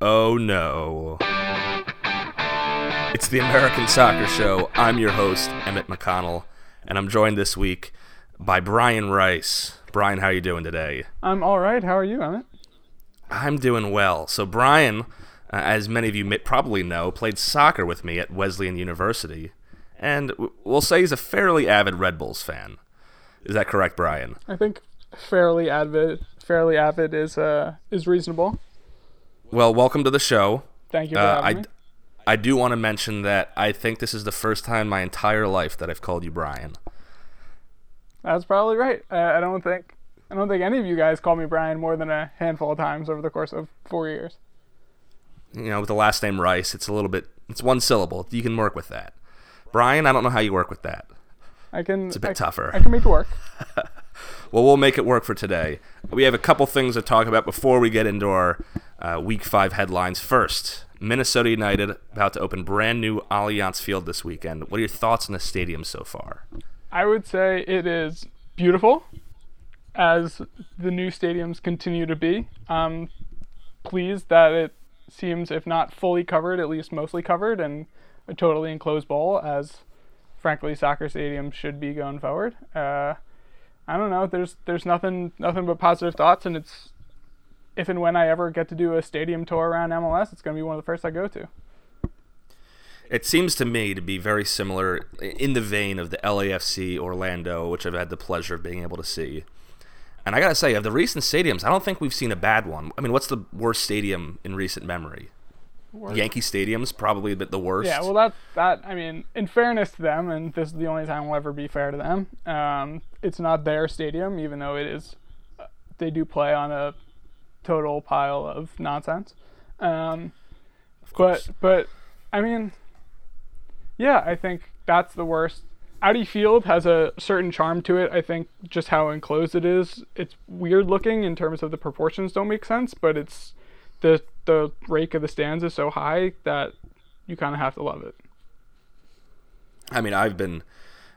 Oh no. It's the American Soccer Show. I'm your host, Emmett McConnell, and I'm joined this week by Brian Rice. Brian, how are you doing today? I'm all right. How are you, Emmett? I'm doing well. So Brian, uh, as many of you may probably know, played soccer with me at Wesleyan University, and w- we'll say he's a fairly avid Red Bulls fan. Is that correct, Brian? I think fairly avid, fairly avid is uh is reasonable. Well, welcome to the show. Thank you for Uh, having I, me. I do want to mention that I think this is the first time in my entire life that I've called you Brian. That's probably right. I, I don't think I don't think any of you guys call me Brian more than a handful of times over the course of four years. You know, with the last name Rice, it's a little bit, it's one syllable. You can work with that. Brian, I don't know how you work with that. I can. It's a bit I, tougher. I can make it work. Well, we'll make it work for today. We have a couple things to talk about before we get into our uh, Week 5 headlines. First, Minnesota United about to open brand new Allianz Field this weekend. What are your thoughts on the stadium so far? I would say it is beautiful, as the new stadiums continue to be. I'm pleased that it seems, if not fully covered, at least mostly covered, and a totally enclosed bowl, as frankly soccer stadiums should be going forward. Uh, I don't know. There's there's nothing nothing but positive thoughts, and it's if and when I ever get to do a stadium tour around MLS, it's going to be one of the first I go to. It seems to me to be very similar in the vein of the LAFC Orlando, which I've had the pleasure of being able to see. And I gotta say, of the recent stadiums, I don't think we've seen a bad one. I mean, what's the worst stadium in recent memory? Yankee Stadium's probably the, the worst. Yeah, well, that that I mean, in fairness to them, and this is the only time we'll ever be fair to them. Um, it's not their stadium, even though it is. uh, They do play on a total pile of nonsense. Um, of course. but but I mean, yeah, I think that's the worst. Audi Field has a certain charm to it. I think just how enclosed it is. It's weird looking in terms of the proportions don't make sense, but it's the the rake of the stands is so high that you kind of have to love it. I mean, I've been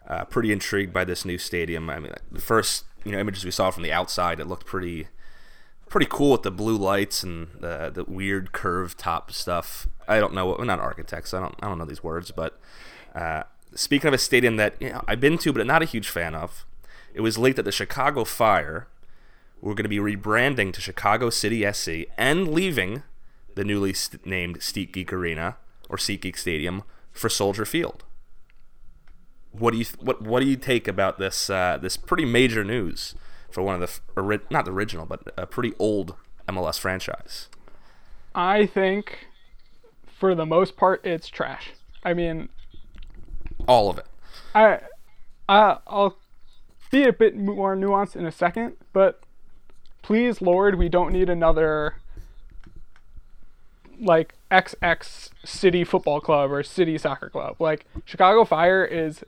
uh, pretty intrigued by this new stadium. I mean, the first you know images we saw from the outside, it looked pretty pretty cool with the blue lights and the the weird curved top stuff. I don't know. We're not architects. I don't I don't know these words, but uh, speaking of a stadium that you know, I've been to, but not a huge fan of, it was leaked that the Chicago Fire were going to be rebranding to Chicago City SC and leaving the newly st- named SeatGeek Arena or SeatGeek Stadium for Soldier Field. What do you th- what what do you take about this uh, this pretty major news for one of the ori- not the original but a pretty old MLS franchise? I think, for the most part, it's trash. I mean, All of it. I, I I'll be a bit more nuanced in a second, but please, Lord, we don't need another like XX City Football Club or City Soccer Club. Like Chicago Fire is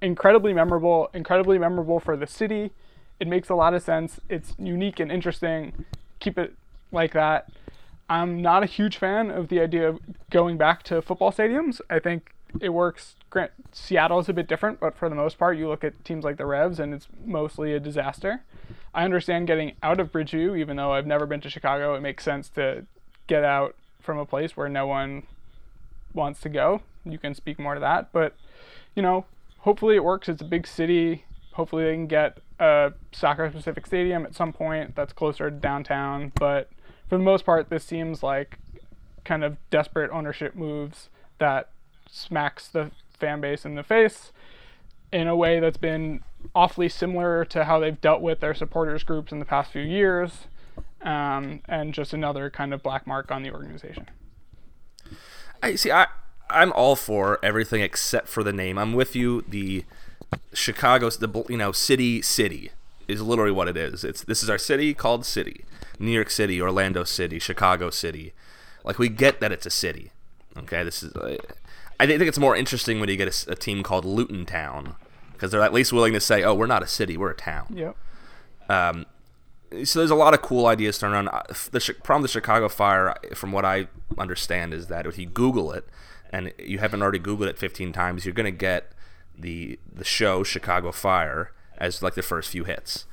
incredibly memorable, incredibly memorable for the city. It makes a lot of sense. It's unique and interesting. Keep it like that. I'm not a huge fan of the idea of going back to football stadiums. I think it works. Grant Seattle's a bit different, but for the most part, you look at teams like the Revs, and it's mostly a disaster. I understand getting out of Bridgeview, even though I've never been to Chicago. It makes sense to get out from a place where no one wants to go. You can speak more to that, but you know, hopefully it works. It's a big city. Hopefully they can get a soccer-specific stadium at some point that's closer to downtown. But for the most part, this seems like kind of desperate ownership moves that smacks the fan base in the face in a way that's been awfully similar to how they've dealt with their supporters groups in the past few years, um, and just another kind of black mark on the organization. I see. I I'm all for everything except for the name. I'm with you. The Chicago's the you know city city is literally what it is. It's this is our city called city. New York City, Orlando City, Chicago City. Like we get that it's a city. Okay, this is. Uh, I think it's more interesting when you get a team called Luton Town because they're at least willing to say, "Oh, we're not a city, we're a town." Yep. Um, so there's a lot of cool ideas thrown around. Uh, The problem with the Chicago Fire, from what I understand, is that if you Google it, and you haven't already Googled it 15 times, you're gonna get the the show Chicago Fire as like the first few hits.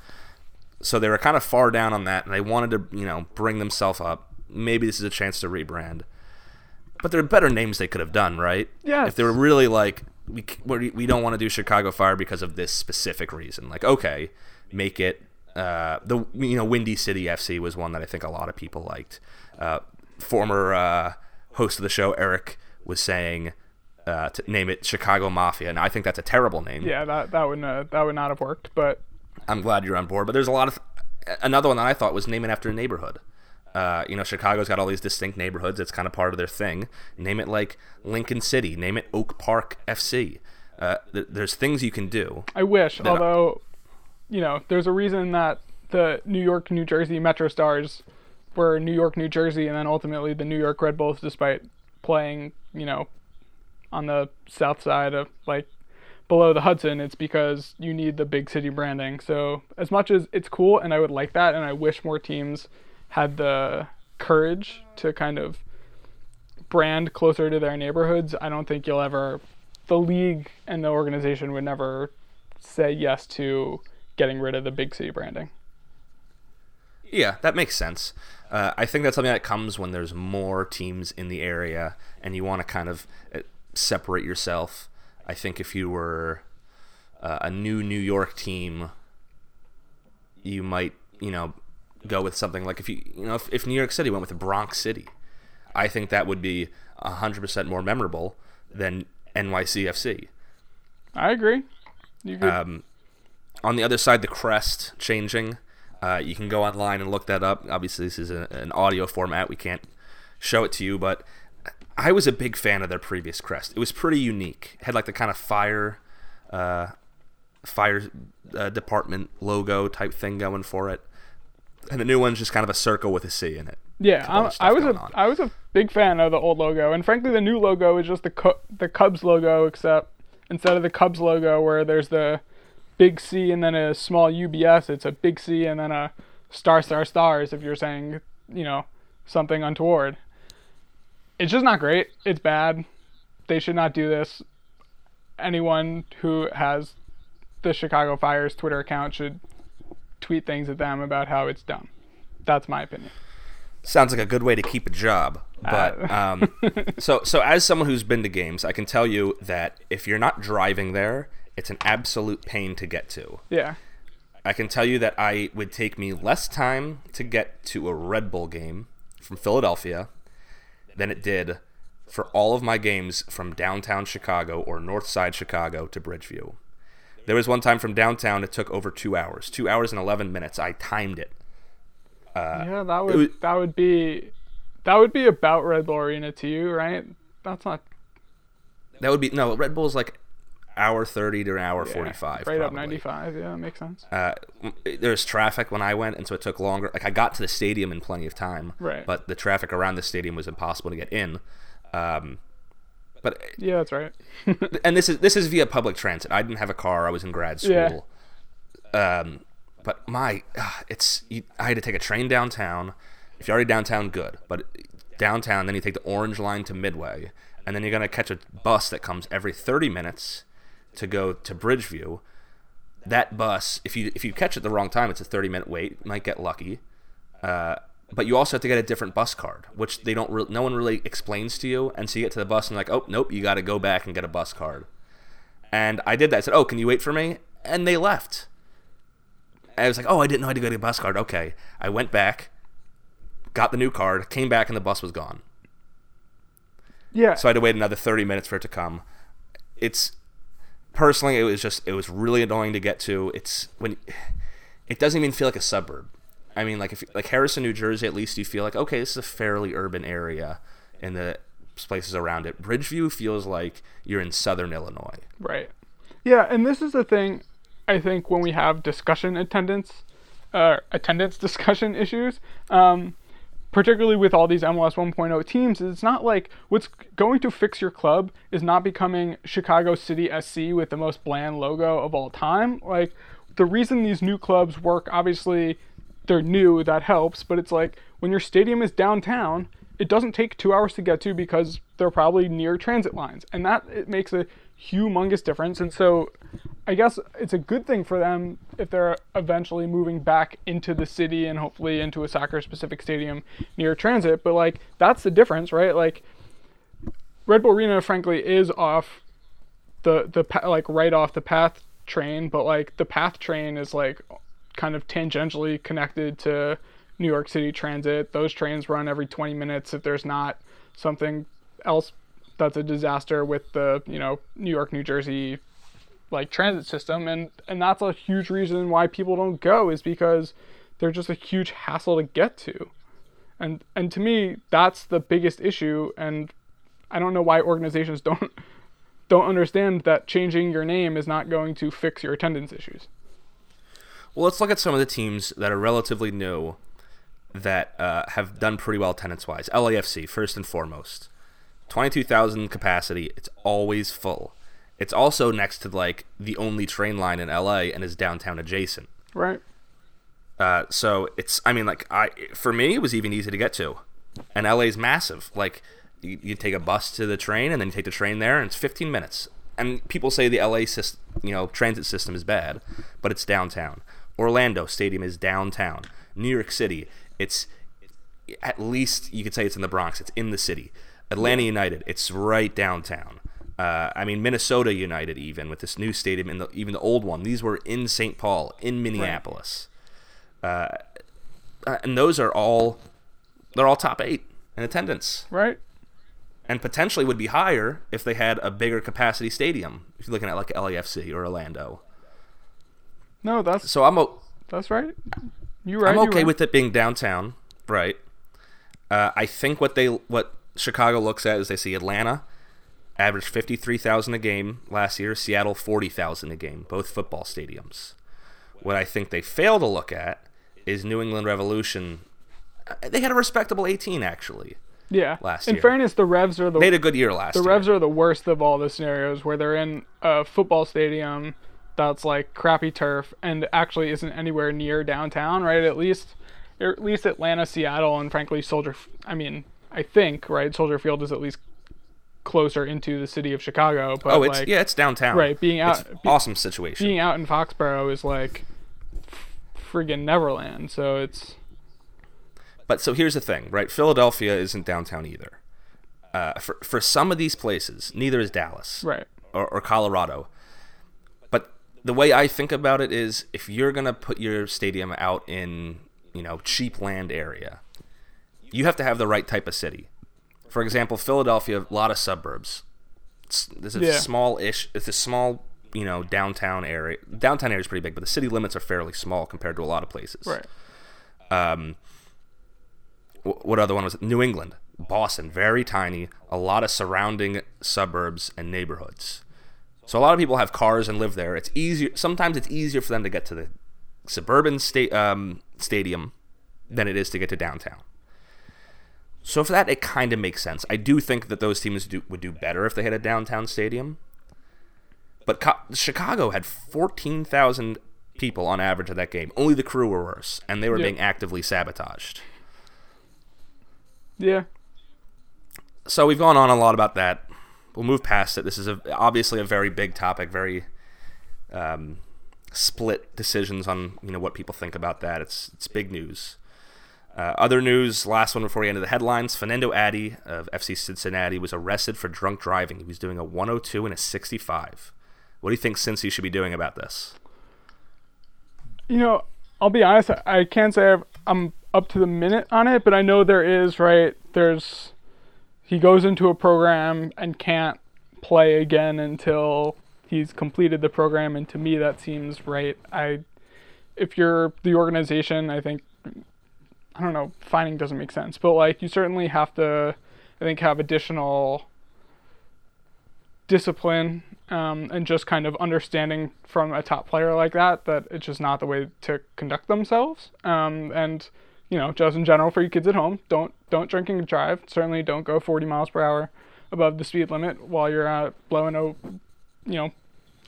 So they were kind of far down on that, and they wanted to you know bring themselves up, maybe this is a chance to rebrand. But there are better names they could have done, right? Yes. If they were really like, we we we don't want to do Chicago Fire because of this specific reason. Like, okay, make it uh, the you know Windy City FC was one that I think a lot of people liked. Uh, former uh, host of the show Eric was saying uh, to name it Chicago Mafia, and I think that's a terrible name. Yeah, that that would uh, that would not have worked. But I'm glad you're on board. But there's a lot of another one that I thought was name it after a neighborhood. Uh, you know, Chicago's got all these distinct neighborhoods. It's kind of part of their thing. Name it like Lincoln City. Name it Oak Park FC. Uh, th- there's things you can do. I wish, although, you know, there's a reason that the New York, New Jersey Metro Stars were New York, New Jersey, and then ultimately the New York Red Bulls, despite playing, you know, on the south side of like below the Hudson, it's because you need the big city branding. So as much as it's cool and I would like that, and I wish more teams had the courage to kind of brand closer to their neighborhoods, I don't think you'll ever, the league and the organization would never say yes to getting rid of the big city branding. Yeah, that makes sense. Uh, I think that's something that comes when there's more teams in the area and you want to kind of uh, separate yourself. I think if you were uh, a new New York team, you might, you know, go with something like if you, you know, if, if New York City went with Bronx City, I think that would be 100% more memorable than NYCFC. I agree. Um, on the other side, the crest changing. Uh, you can go online and look that up. Obviously, this is a, an audio format. We can't show it to you, but I was a big fan of their previous crest. It was pretty unique. It had like the kind of fire, uh, fire uh, department logo type thing going for it, and the new one's just kind of a circle with a C in it. yeah, I, was a on. I was a big fan of the old logo, and frankly, the new logo is just the Cu- the Cubs logo, except instead of the Cubs logo where there's the big C and then a small UBS, it's a big C and then a star star stars. If you're saying you know something untoward, it's just not great. It's bad. They should not do this. Anyone who has the Chicago Fire's Twitter account should tweet things at them about how it's dumb. That's my opinion. Sounds like a good way to keep a job. But um, so so as someone who's been to games, I can tell you that if you're not driving there, it's an absolute pain to get to. Yeah. I can tell you that I would take me less time to get to a Red Bull game from Philadelphia than it did for all of my games from downtown Chicago or North Side Chicago to Bridgeview. There was one time from downtown it took over two hours, two hours and eleven minutes. I timed it. Uh, yeah, that would was- that would be that would be about Red Bull Arena to you, right? That's not That would be no Red Bull's like hour thirty to an hour yeah, forty five. Right up 95. Yeah, makes sense. uh, there's traffic when I went, and so it took longer. Like I got to the stadium in plenty of time, Right. But the traffic around the stadium was impossible to get in. Um, but Yeah, that's right. and this is this is via public transit. I didn't have a car. I was in grad school Yeah. Um, but my, ah, it's you, I had to take a train downtown. If you're already downtown, good. But downtown, then you take the Orange Line to Midway, and then you're gonna catch a bus that comes every 30 minutes to go to Bridgeview. That bus, if you if you catch it the wrong time, it's a 30 minute wait. You might get lucky. Uh, but you also have to get a different bus card, which they don't. Re- no one really explains to you. And so you get to the bus and like, oh nope, you got to go back and get a bus card. And I did that. I said, oh, can you wait for me? And they left. I was like, oh, I didn't know I had to go get a bus card. Okay, I went back, got the new card, came back, and the bus was gone. Yeah. So I had to wait another 30 minutes for it to come. It's personally, it was just it was really annoying to get to. It's when it doesn't even feel like a suburb. I mean, like if like Harrison, New Jersey, at least you feel like okay, this is a fairly urban area, and the places around it. Bridgeview feels like you're in Southern Illinois. Right. Yeah, and this is the thing I think when we have discussion attendance uh, attendance discussion issues, um, particularly with all these MLS 1.0 teams, it's not like what's going to fix your club is not becoming Chicago City SC with the most bland logo of all time. Like the reason these new clubs work, obviously they're new, that helps, but it's like when your stadium is downtown, it doesn't take two hours to get to because they're probably near transit lines, and that it makes a humongous difference. And so, I guess it's a good thing for them if they're eventually moving back into the city and hopefully into a soccer specific stadium near transit. But like that's the difference, right? Like Red Bull Arena, frankly, is off the the like right off the path train, but like the path train is like kind of tangentially connected to New York City Transit. Those trains run every 20 minutes if there's not something else that's a disaster with the you know New York New Jersey like transit system and and that's a huge reason why people don't go is because they're just a huge hassle to get to and and to me that's the biggest issue and I don't know why organizations don't don't understand that changing your name is not going to fix your attendance issues. Well, let's look at some of the teams that are relatively new that uh, have done pretty well attendance wise. LAFC, first and foremost. 22,000 capacity. It's always full. It's also next to like the only train line in LA and is downtown adjacent. Right. Uh, so it's, I mean, like I, for me, it was even easy to get to, and LA's massive. Like you, you take a bus to the train and then you take the train there, and it's 15 minutes. And people say the LA system, you know, transit system is bad, but it's downtown. Orlando Stadium is downtown. New York City, it's at least you could say it's in the Bronx. It's in the city. Atlanta United, it's right downtown. Uh, I mean Minnesota United, even with this new stadium and the, even the old one, these were in St. Paul, in Minneapolis, uh, uh, and those are all they're all top eight in attendance, Right. and potentially would be higher if they had a bigger capacity stadium. If you're looking at like LAFC or Orlando, No, that's so I'm o- that's right. You're right. I'm okay right. with it being downtown, right? Uh, I think what they what Chicago looks at is they see Atlanta averaged fifty three thousand a game last year, Seattle forty thousand a game, both football stadiums. What I think they fail to look at is New England Revolution. Uh, They had a respectable eighteen actually. Yeah. last in year. fairness, the Revs are the They had a good year last the year. Revs are the worst of all the scenarios where they're in a football stadium that's like crappy turf and actually isn't anywhere near downtown, right? At least, at least Atlanta, Seattle, and frankly Soldier. I mean, I think right, Soldier Field is at least closer into the city of Chicago. But oh, it's like, yeah, it's downtown. Right, being out- be- awesome situation. being out in Foxborough is like friggin' Neverland. So it's But so here's the thing, right? Philadelphia isn't downtown either. Uh, for for some of these places, neither is Dallas right. or, or Colorado. But the way I think about it is, if you're gonna put your stadium out in you know cheap land area, you have to have the right type of city. For example, Philadelphia, a lot of suburbs. It's, this is Yeah. small-ish. It's a small, you know, downtown area. Downtown area is pretty big, but the city limits are fairly small compared to a lot of places. Right. Um, what other one was it? New England, Boston, very tiny, a lot of surrounding suburbs and neighborhoods. So a lot of people have cars and live there. It's easier. Sometimes it's easier for them to get to the suburban state um, stadium than it is to get to downtown. So for that, it kind of makes sense. I do think that those teams do, would do better if they had a downtown stadium. But Co- Chicago had 14,000 people on average at that game. Only the crew were worse, and they were Yeah. being actively sabotaged. Yeah. So we've gone on a lot about that. We'll move past it. This is a, obviously a very big topic, very um, split decisions on you know what people think about that. It's it's big news. Uh, other news, last one before we end the headlines. Fernando Adi of FC Cincinnati was arrested for drunk driving. He was doing a 102 and a 65. What do you think Cincy should be doing about this? You know, I'll be honest. I- I can't say I've, I'm up to the minute on it, but I know there is right. There's he goes into a program and can't play again until he's completed the program, and to me that seems right. I, if you're the organization, I think I don't know. Finding doesn't make sense, but like you certainly have to, I think, have additional discipline um, and just kind of understanding from a top player like that that it's just not the way to conduct themselves. Um, and you know, just in general for you kids at home, don't don't drink and drive. Certainly, don't go 40 miles per hour above the speed limit while you're out blowing a, you know,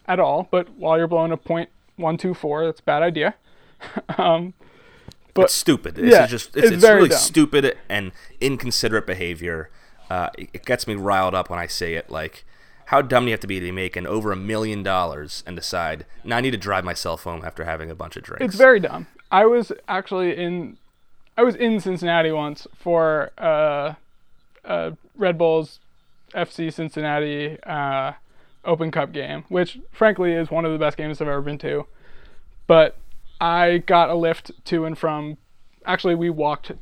at all. But while you're blowing a point one two four, that's a bad idea. um, But- it's stupid. This yeah, is just it's, it's it's, really dumb. stupid and inconsiderate behavior. Uh, it, it gets me riled up when I say it. Like, how dumb do you have to be to make an over a million dollars and decide, now I need to drive myself home after having a bunch of drinks? It's very dumb. I was actually in, I was in Cincinnati once for uh, uh, Red Bulls FC Cincinnati uh, Open Cup game, which frankly is one of the best games I've ever been to. But I got a lift to and from. Actually, we walked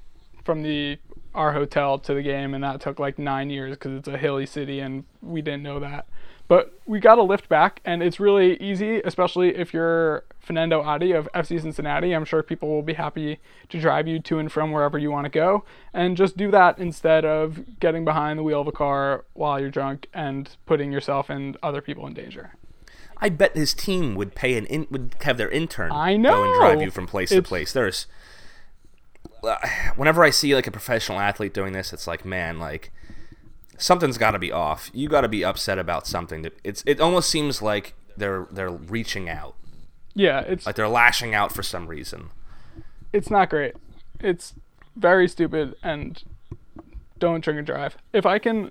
from the our hotel to the game, and that took like nine years because it's a hilly city, and we didn't know that. But we got a lift back, and it's really easy, especially if you're Fernando Adi of FC Cincinnati. I'm sure people will be happy to drive you to and from wherever you want to go, and just do that instead of getting behind the wheel of a car while you're drunk and putting yourself and other people in danger. I bet his team would pay an in, would have their intern I go and drive you from place to place. There's whenever I see like a professional athlete doing this, it's like, man, like something's got to be off. You got to be upset about something. It's it almost seems like they're they're reaching out, Yeah, it's like they're lashing out for some reason. it's not great. It's very stupid and don't drink and drive. If I can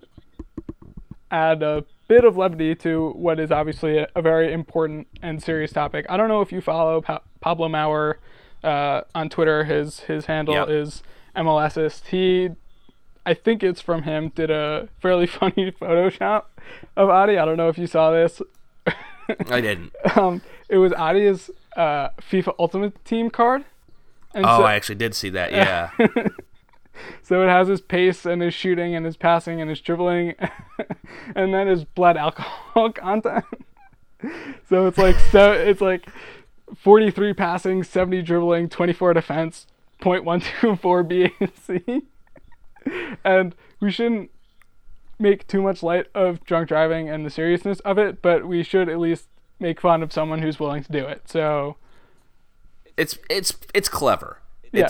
add a bit of levity to what is obviously a, a very important and serious topic. I don't know if you follow pa- Pablo Maurer uh, on Twitter. His his handle Yep. is MLSist. He, I think it's from him, did a fairly funny Photoshop of Adi. I don't know if you saw this. I didn't. Um, it was Adi's uh, FIFA Ultimate Team card. And Oh, so- I actually did see that. Yeah. So it has his pace and his shooting and his passing and his dribbling, and then his blood alcohol content. so it's like so it's like 43 passing, 70 dribbling, 24 defense, 0.124 BAC. and we shouldn't make too much light of drunk driving and the seriousness of it, but we should at least make fun of someone who's willing to do it. So it's it's it's clever. Yeah.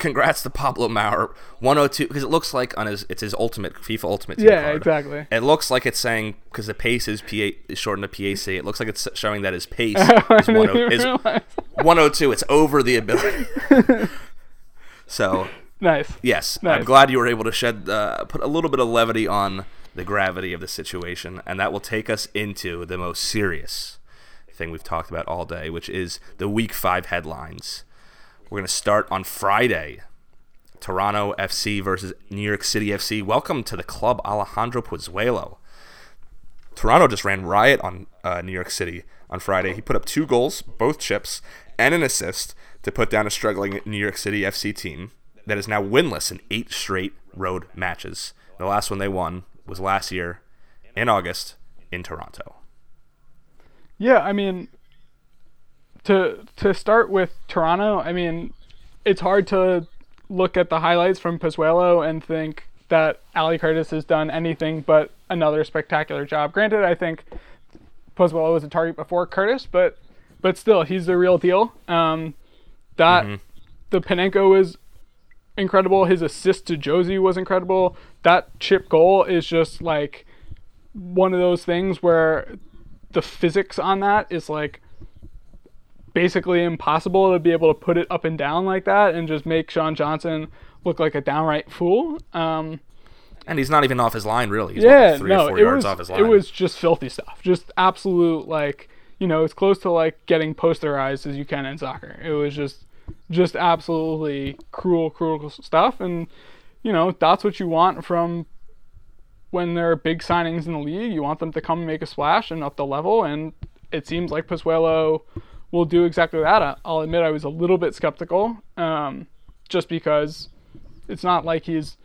Congrats to Pablo Maurer 102 because it looks like on his it's his ultimate FIFA Ultimate Team yeah, card. exactly. It looks like it's saying because the pace is PA is shortened to PAC. It looks like it's showing that his pace is, I 10 didn't is 102. It's over the ability. so Nice. yes, I'm glad you were able to shed uh, put a little bit of levity on the gravity of the situation, and that will take us into the most serious thing we've talked about all day, which is the Week Five headlines. We're going to start on Friday. Toronto FC versus New York City FC. Welcome to the club, Alejandro Pozuelo. Toronto just ran riot on uh, New York City on Friday. He put up two goals, both chips, and an assist to put down a struggling New York City FC team that is now winless in eight straight road matches. The last one they won was last year in August in Toronto. Yeah, I mean, to to start with Toronto, I mean, it's hard to look at the highlights from Pozuelo and think that Ali Curtis has done anything but another spectacular job. Granted, I think Pozuelo was a target before Curtis, but but still, he's the real deal. Um, that the Panenko was incredible. His assist to Jozy was incredible. That chip goal is just like one of those things where the physics on that is like basically impossible to be able to put it up and down like that and just make Sean Johnson look like a downright fool. Um, And he's not even off his line, really. He's yeah, three no, or four it yards was off his line. it was just filthy stuff. Just absolute like you know, it's close to like getting posterized as you can in soccer. It was just just absolutely cruel, cruel stuff, and you know that's what you want from when there are big signings in the league. You want them to come and make a splash and up the level, and it seems like Pozuelo will do exactly that. I'll admit I was a little bit skeptical, um, just because it's not like he's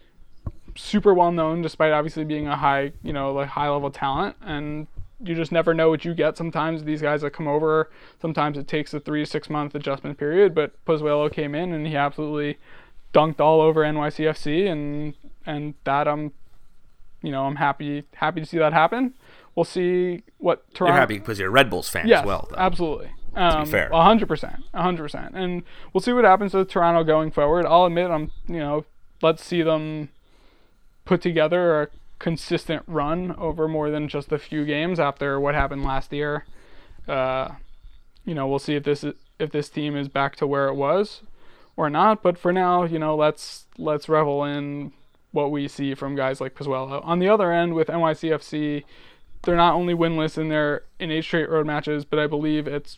super well known, despite obviously being a high, you know, like high level talent, and you just never know what you get. Sometimes these guys that come over, sometimes it takes a three to six month adjustment period. But Pozuelo came in and he absolutely dunked all over NYCFC, and and that I'm, you know, I'm happy happy to see that happen. We'll see what Toronto. You're happy because you're a Red Bulls fan Yes, as well. Though. absolutely. Um, fair. a hundred percent, a hundred percent, and we'll see what happens with Toronto going forward. I'll admit, I'm, you know, let's see them put together a consistent run over more than just a few games after what happened last year. Uh, you know, we'll see if this is, if this team is back to where it was or not. But for now, you know, let's let's revel in what we see from guys like Pozuelo. On the other end, with NYCFC, they're not only winless in their in eight straight road matches, but I believe it's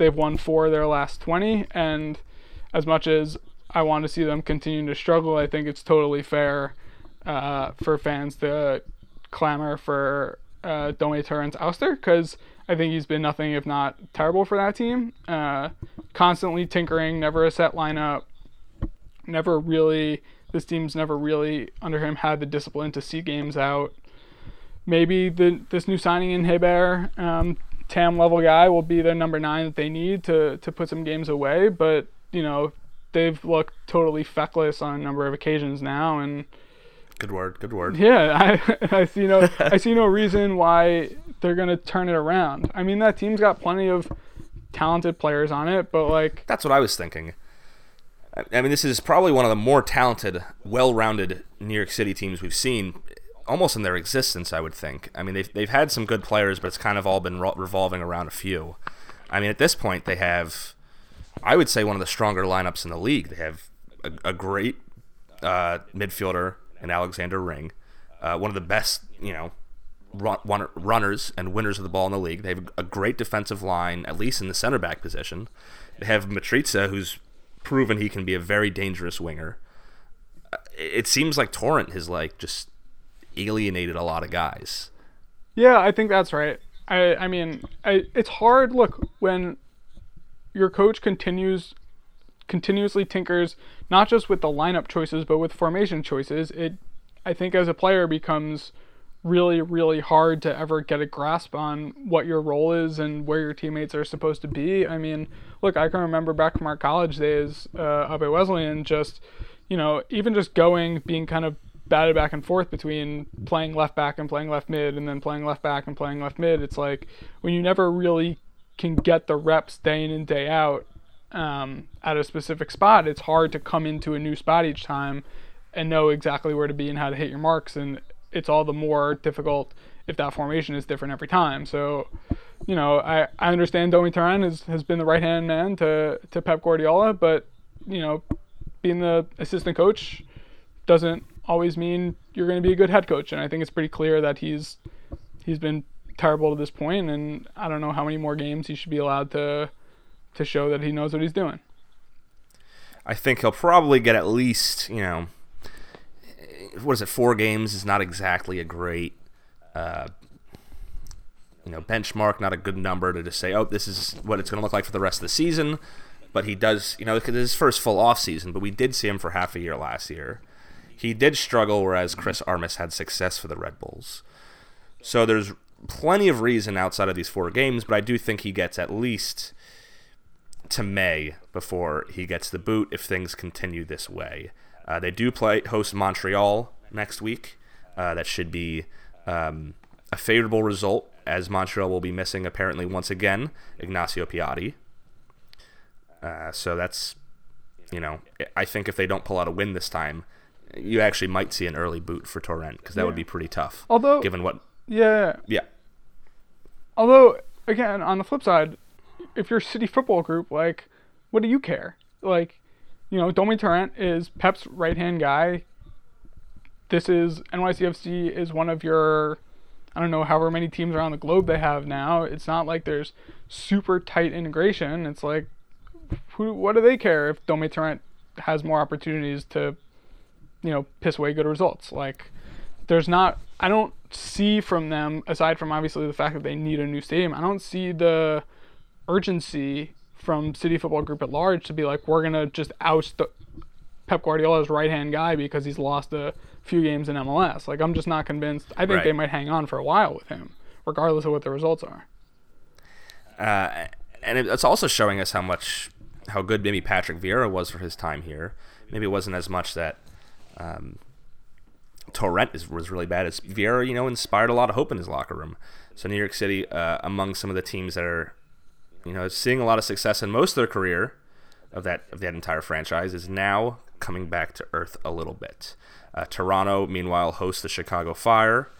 they've won four of their last 20. And as much as I want to see them continue to struggle, I think it's totally fair uh, for fans to clamor for uh, Domè Torrent's ouster because I think he's been nothing if not terrible for that team. Uh, constantly tinkering, never a set lineup, never really. This team's never really under him had the discipline to see games out. Maybe the this new signing in Hebert, um, TAM level guy, will be their number nine that they need to to put some games away. But you know they've looked totally feckless on a number of occasions now, and Good word. Good word. yeah, I, I see no I see no reason why they're gonna turn it around. I mean that team's got plenty of talented players on it, but like That's what I was thinking. I I mean, this is probably one of the more talented, well-rounded New York City teams we've seen, almost in their existence. I would think. I mean, they've they've had some good players, but it's kind of all been revolving around a few. I mean, at this point, they have, I would say, one of the stronger lineups in the league. They have a, a great uh, midfielder in Alexander Ring, uh, one of the best, you know, run, runners and winners of the ball in the league. They have a great defensive line, at least in the center back position. They have Mitriță, who's proven he can be a very dangerous winger. Uh, It seems like Torrent has like just alienated a lot of guys. Yeah, I think that's right. I I mean, I, it's hard. Look, when your coach continues continuously tinkers not just with the lineup choices but with formation choices, it I think as a player becomes really really hard to ever get a grasp on what your role is and where your teammates are supposed to be. I mean, look, I can remember back from our college days uh, up at Wesleyan, just you know, even just going, being kind of batted back and forth between playing left back and playing left mid, and then playing left back and playing left mid. It's like when you never really can get the reps day in and day out um, at a specific spot, it's hard to come into a new spot each time and know exactly where to be and how to hit your marks. And it's all the more difficult if that formation is different every time. So, you know, I, I understand Domè Torrent has, has been the right hand man to, to Pep Guardiola, but, you know, being the assistant coach doesn't always mean you're going to be a good head coach. And I think it's pretty clear that he's he's been terrible to this point, and I don't know how many more games he should be allowed to to show that he knows what he's doing. I think he'll probably get at least, you know, what is it? Four games is not exactly a great, uh, you know, benchmark. Not a good number to just say, oh, this is what it's going to look like for the rest of the season. But he does, you know, because his first full off season. But we did see him for half a year last year. He did struggle, whereas Chris Armas had success for the Red Bulls. So there's plenty of reason outside of these four games, but I do think he gets at least to May before he gets the boot if things continue this way. Uh, they do play host Montreal next week. Uh, that should be um, a favorable result, as Montreal will be missing apparently once again Ignacio Piatti. Uh, so that's, you know, I think if they don't pull out a win this time, you actually might see an early boot for Torrent because that would be pretty tough. Although, given what, yeah, yeah, although again, on the flip side, if you're a City Football Group, like, what do you care? Like, you know, Domè Torrent is Pep's right hand guy. This is NYCFC is one of your, I don't know, however many teams around the globe they have now. It's not like there's super tight integration. It's like, who, what do they care if Domè Torrent has more opportunities to, you know, piss away good results? Like, there's not I don't see from them aside from obviously the fact that they need a new stadium. I don't see the urgency from City Football Group at large to be like we're gonna just oust the Pep Guardiola's right hand guy because he's lost a few games in MLS. Like I'm just not convinced. I think Right. they might hang on for a while with him, regardless of what the results are. Uh, and it's also showing us how much how good maybe Patrick Vieira was for his time here. Maybe it wasn't as much that um, Torrent is, was really bad. As Vieira, you know, inspired a lot of hope in his locker room. So New York City, uh, among some of the teams that are, you know, seeing a lot of success in most of their career of that of that entire franchise, is now coming back to earth a little bit. Uh, Toronto, meanwhile, hosts the Chicago Fire,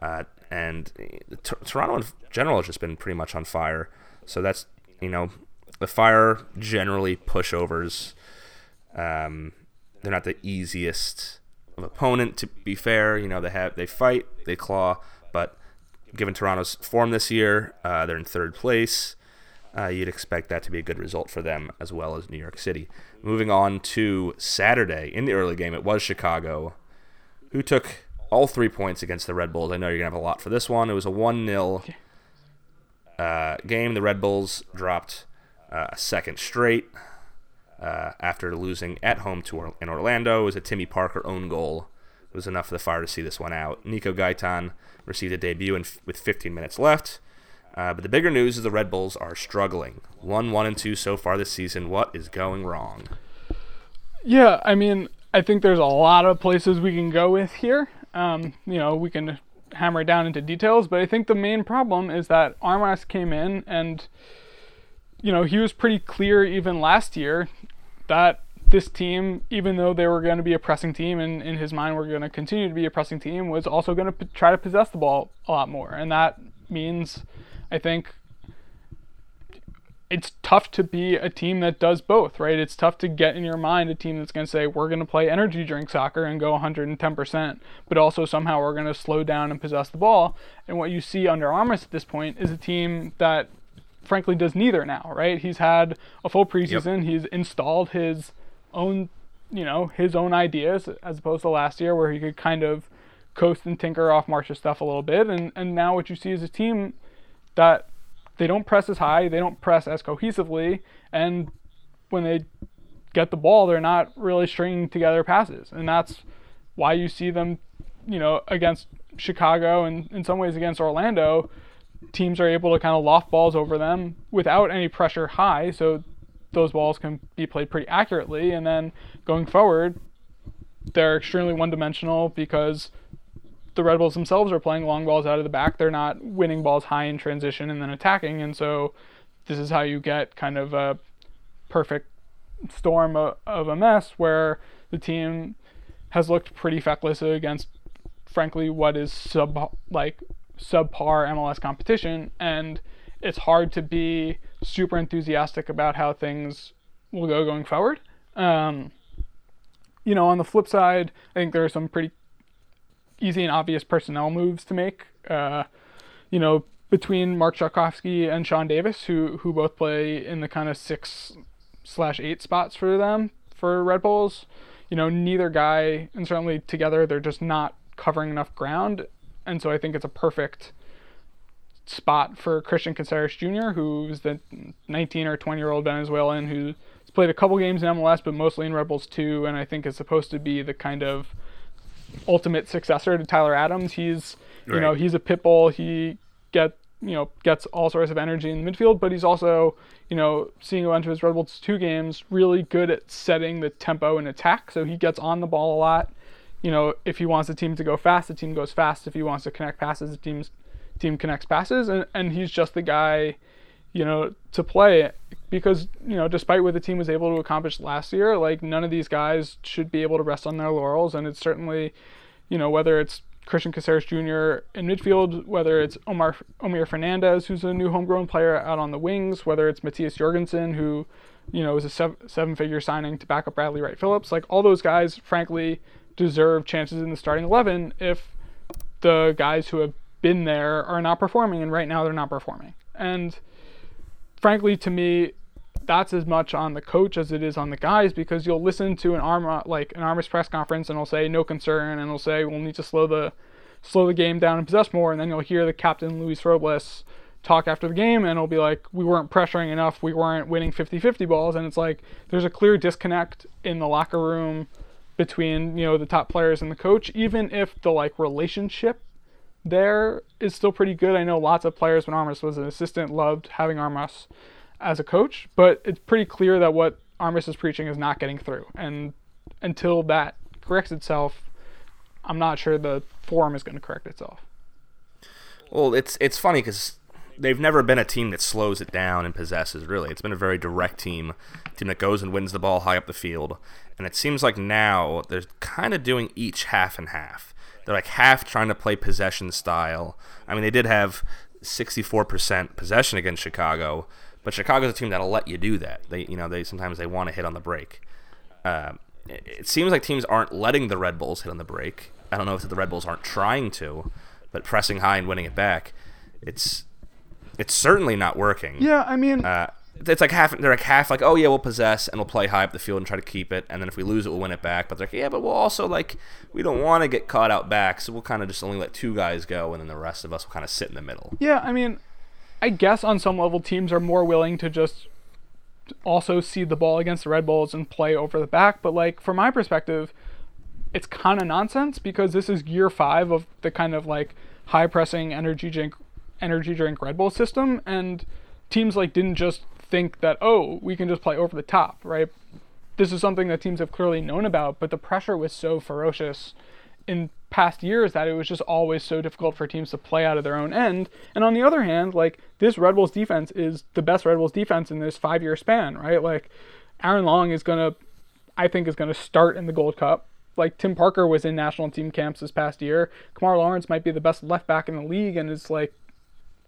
uh, and uh, T- Toronto in general has just been pretty much on fire. So that's you know, the Fire generally pushovers. Um, they're not the easiest of opponent to be fair. You know, they have they fight, they claw, but given Toronto's form this year, uh, they're in third place. Uh, you'd expect that to be a good result for them as well as New York City. Moving on to Saturday in the early game, it was Chicago who took all three points against the Red Bulls. I know you're going to have a lot for this one. It was a 1 0 uh, game. The Red Bulls dropped uh, a second straight uh, after losing at home to or- in Orlando. It was a Timmy Parker own goal. It was enough for the Fire to see this one out. Nico Gaitan received a debut f- with 15 minutes left. Uh, but the bigger news is the Red Bulls are struggling. One, one, and two so far this season. What is going wrong? Yeah, I mean, I think there's a lot of places we can go with here. Um, you know, we can hammer down into details, but I think the main problem is that Armas came in and, you know, he was pretty clear even last year that this team, even though they were going to be a pressing team and in his mind were going to continue to be a pressing team, was also going to p- try to possess the ball a lot more. And that means, I think, it's tough to be a team that does both, right? It's tough to get in your mind a team that's going to say, we're going to play energy drink soccer and go 110%, but also somehow we're going to slow down and possess the ball. And what you see under Armas at this point is a team that, frankly, does neither now, right? He's had a full preseason, yep. he's installed his own, you know, his own ideas as opposed to last year where he could kind of coast and tinker off Marsch's stuff a little bit. And, and now what you see is a team that they don't press as high, they don't press as cohesively, and when they get the ball, they're not really stringing together passes. And that's why you see them, you know, against Chicago and in some ways against Orlando, teams are able to kind of loft balls over them without any pressure high. So those balls can be played pretty accurately. And then going forward, they're extremely one dimensional because the Red Bulls themselves are playing long balls out of the back. They're not winning balls high in transition and then attacking. And so this is how you get kind of a perfect storm of, a mess where the team has looked pretty feckless against, frankly, what is sub like subpar MLS competition. And it's hard to be super enthusiastic about how things will go going forward. Um, you know, on the flip side, I think there are some pretty easy and obvious personnel moves to make. Uh, you know, between Marc Rzatkowski and Sean Davis, who who both play in the kind of six slash eight spots for them for Red Bulls. You know, neither guy, and certainly together, they're just not covering enough ground, and so I think it's a perfect spot for Cristian Cásseres Jr., who's the 19 or 20 year old Venezuelan who's played a couple games in MLS, but mostly in Red Bulls 2, and I think is supposed to be the kind of ultimate successor to Tyler Adams. He's you right. know he's a pit bull. He get you know gets all sorts of energy in the midfield, but he's also you know seeing a bunch of his Red Bulls two games really good at setting the tempo and attack. So he gets on the ball a lot. You know if he wants the team to go fast, the team goes fast. If he wants to connect passes, the team's team connects passes, and and he's just the guy you know, to play because, you know, despite what the team was able to accomplish last year, like none of these guys should be able to rest on their laurels. And it's certainly, you know, whether it's Cristian Cásseres Jr. in midfield, whether it's Omar Omir Fernandez, who's a new homegrown player out on the wings, whether it's Mathias Jørgensen, who, you know, is a seven, seven-figure signing to back up Bradley Wright Phillips. Like all those guys, frankly, deserve chances in the starting eleven if the guys who have been there are not performing, and right now they're not performing. And frankly, to me, that's as much on the coach as it is on the guys because you'll listen to an arm uh, like an Armas press conference and it'll say no concern and it'll say we'll need to slow the slow the game down and possess more and then you'll hear the captain Luis Robles talk after the game and it'll be like we weren't pressuring enough we weren't winning 50-50 balls and it's like there's a clear disconnect in the locker room between you know the top players and the coach even if the like relationship there is still pretty good. I know lots of players when Armas was an assistant loved having Armas as a coach, but it's pretty clear that what Armas is preaching is not getting through. And until that corrects itself, I'm not sure the form is going to correct itself. Well, it's it's funny because they've never been a team that slows it down and possesses. Really, it's been a very direct team, team that goes and wins the ball high up the field. And it seems like now they're kind of doing each half and half. They're like half trying to play possession style. I mean, they did have 64% possession against Chicago, but Chicago's a team that'll let you do that. They, you know, they sometimes they want to hit on the break. Uh, it, it seems like teams aren't letting the Red Bulls hit on the break. I don't know if the Red Bulls aren't trying to, but pressing high and winning it back, it's it's certainly not working. Yeah, I mean, Uh, it's like half. They're like half like, oh yeah, we'll possess and we'll play high up the field and try to keep it, and then if we lose it, we'll win it back. But they're like, yeah, but we'll also like we don't want to get caught out back, so we'll kind of just only let two guys go, and then the rest of us will kind of sit in the middle. Yeah, I mean, I guess on some level teams are more willing to just also seed the ball against the Red Bulls and play over the back. But like from my perspective, it's kind of nonsense because this is year five of the kind of like high pressing energy drink energy drink Red Bull system, and teams like didn't just think that oh we can just play over the top, right? This is something that teams have clearly known about, but the pressure was so ferocious in past years that it was just always so difficult for teams to play out of their own end. And on the other hand, like this Red Bulls defense is the best Red Bulls defense in this five year span, right? Like Aaron Long is gonna I think is gonna start in the Gold Cup. Like Tim Parker was in national team camps this past year. Kemar Lawrence might be the best left back in the league and is like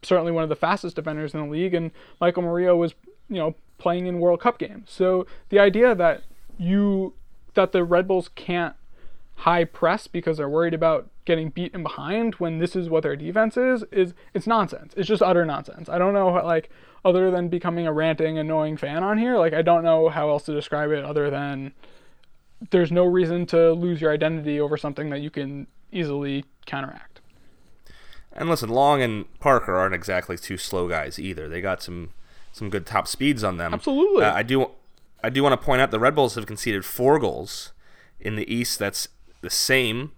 certainly one of the fastest defenders in the league. And Michael Murillo was, you know, playing in World Cup games. So the idea that you that the Red Bulls can't high press because they're worried about getting beat beaten behind when this is what their defense is is it's nonsense. It's just utter nonsense. I don't know how, like other than becoming a ranting annoying fan on here, like I don't know how else to describe it other than there's no reason to lose your identity over something that you can easily counteract. And listen, Long and Parker aren't exactly two slow guys either. They got some some good top speeds on them. Absolutely. Uh, I do I do want to point out the Red Bulls have conceded four goals in the East. That's the same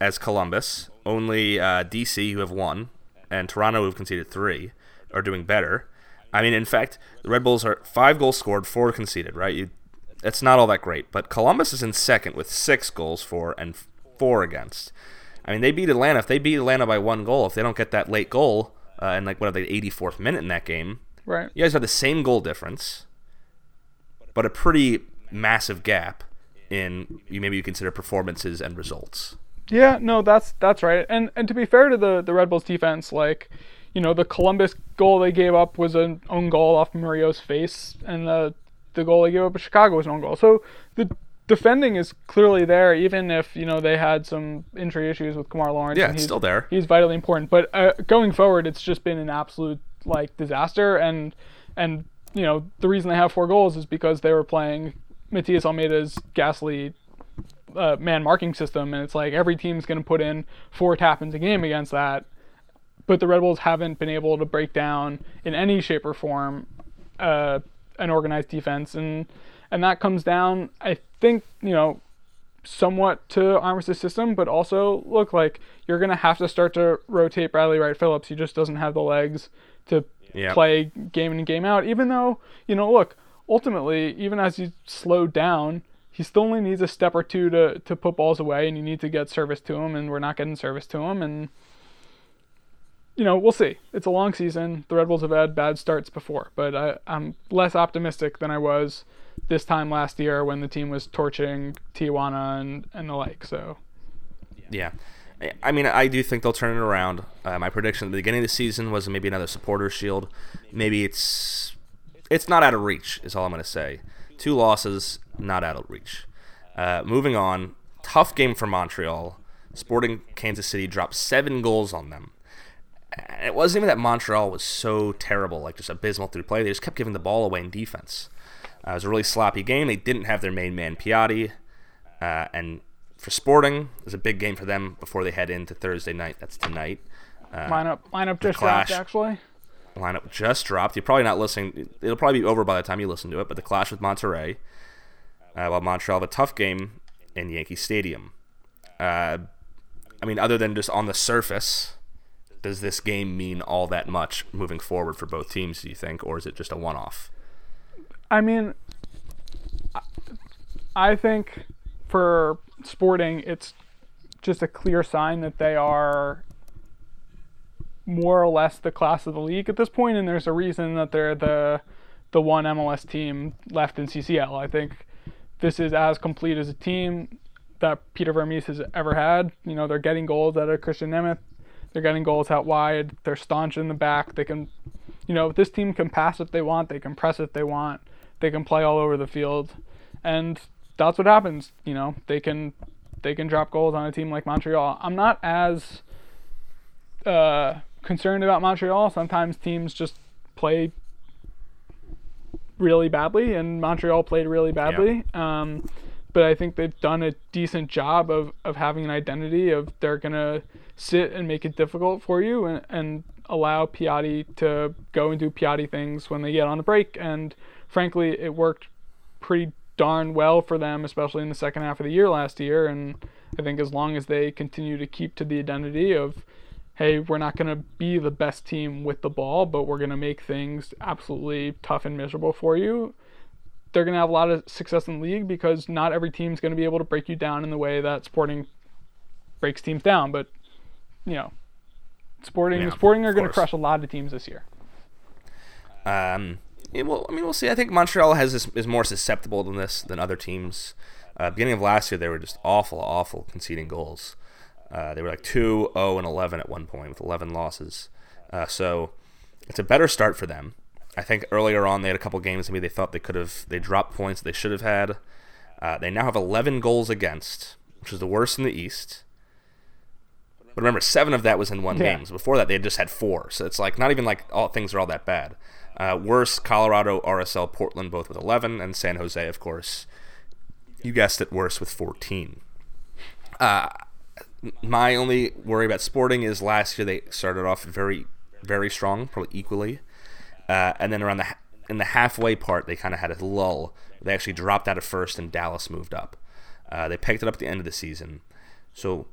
as Columbus. Only uh, DC, who have one, and Toronto, who have conceded three, are doing better. I mean, in fact, the Red Bulls are five goals scored, four conceded. Right? You, it's not all that great. But Columbus is in second with six goals for and four against. I mean, they beat Atlanta. If they beat Atlanta by one goal, if they don't get that late goal uh, in like what are they, 84th minute in that game, Right. you guys have the same goal difference, but a pretty massive gap in you maybe you consider performances and results. Yeah, no, that's that's right. And and to be fair to the the Red Bulls defense, like, you know, the Columbus goal they gave up was an own goal off Murillo's face, and the the goal they gave up at Chicago was an own goal. So the defending is clearly there, even if you know they had some injury issues with Kemar Lawrence. Yeah, it's he's- still there. He's vitally important, but uh, going forward, it's just been an absolute like disaster. And and you know the reason they have four goals is because they were playing Matias Almeyda's ghastly uh, man marking system, and it's like every team's going to put in four tap-ins a game against that. But the Red Bulls haven't been able to break down in any shape or form uh, an organized defense, and and that comes down, I think, you know, somewhat to Armas's system, but also look like you're gonna have to start to rotate Bradley Wright Phillips. He just doesn't have the legs to Yeah. play game in and game out. Even though you know, look, ultimately, even as he's slowed down, he still only needs a step or two to to put balls away, and you need to get service to him, and we're not getting service to him, and you know, we'll see. It's a long season. The Red Bulls have had bad starts before, but I, I'm less optimistic than I was this time last year when the team was torching Tijuana and, and the like. So, Yeah. I mean, I do think they'll turn it around. Uh, my prediction at the beginning of the season was maybe another supporter shield. Maybe it's it's not out of reach. Is all I'm going to say. Two losses, not out of reach. Uh, moving on, tough game for Montreal. Sporting Kansas City dropped seven goals on them. It wasn't even that Montreal was so terrible, like just abysmal through play. They just kept giving the ball away in defense. Uh, it was a really sloppy game. They didn't have their main man Piatti, uh, and for Sporting, was a big game for them before they head into Thursday night. That's tonight. lineup lineup just Clash. dropped actually. Lineup just dropped. You're probably not listening. It'll probably be over by the time you listen to it. But the clash with Monterrey, uh, while Montreal have a tough game in Yankee Stadium. Uh, I mean, other than just on the surface, does this game mean all that much moving forward for both teams? Do you think, or is it just a one-off? I mean, I think for Sporting, it's just a clear sign that they are more or less the class of the league at this point, and there's a reason that they're the the one MLS team left in CCL. I think this is as complete as a team that Peter Vermes has ever had. You know, they're getting goals out of Christian Nemeth. They're getting goals out wide. They're staunch in the back. They can, you know, this team can pass if they want. They can press if they want. They can play all over the field, and that's what happens. You know, they can they can drop goals on a team like Montreal. I'm not as uh, concerned about Montreal. Sometimes teams just play really badly, and Montreal played really badly. Yeah. Um, but I think they've done a decent job of, of having an identity of they're gonna sit and make it difficult for you and, and allow Piatti to go and do Piatti things when they get on the break. And frankly, it worked pretty darn well for them, especially in the second half of the year last year. And I think as long as they continue to keep to the identity of hey, we're not going to be the best team with the ball, but we're going to make things absolutely tough and miserable for you. They're going to have a lot of success in the league because not every team's going to be able to break you down in the way that Sporting breaks teams down. But, you know, Sporting yeah, Sporting are going to crush a lot of teams this year. Um, yeah, well, I mean, we'll see. I think Montreal has is, is more susceptible than this than other teams. Uh, beginning of last year, they were just awful, awful conceding goals. Uh, they were like 2 0 and 11 at one point with 11 losses. Uh, so it's a better start for them. I think earlier on they had a couple games maybe they thought they could have they dropped points they should have had. Uh, they now have 11 goals against, which is the worst in the East. But remember, seven of that was in one yeah. game. So before that, they had just had four. So it's like not even like all things are all that bad. Uh, worse, Colorado, RSL, Portland, both with 11, and San Jose, of course. You guessed it, worse with 14. Uh, my only worry about Sporting is last year they started off very, very strong, probably equally, uh, and then around the in the halfway part they kind of had a lull. They actually dropped out of first, and Dallas moved up. Uh, they picked it up at the end of the season, so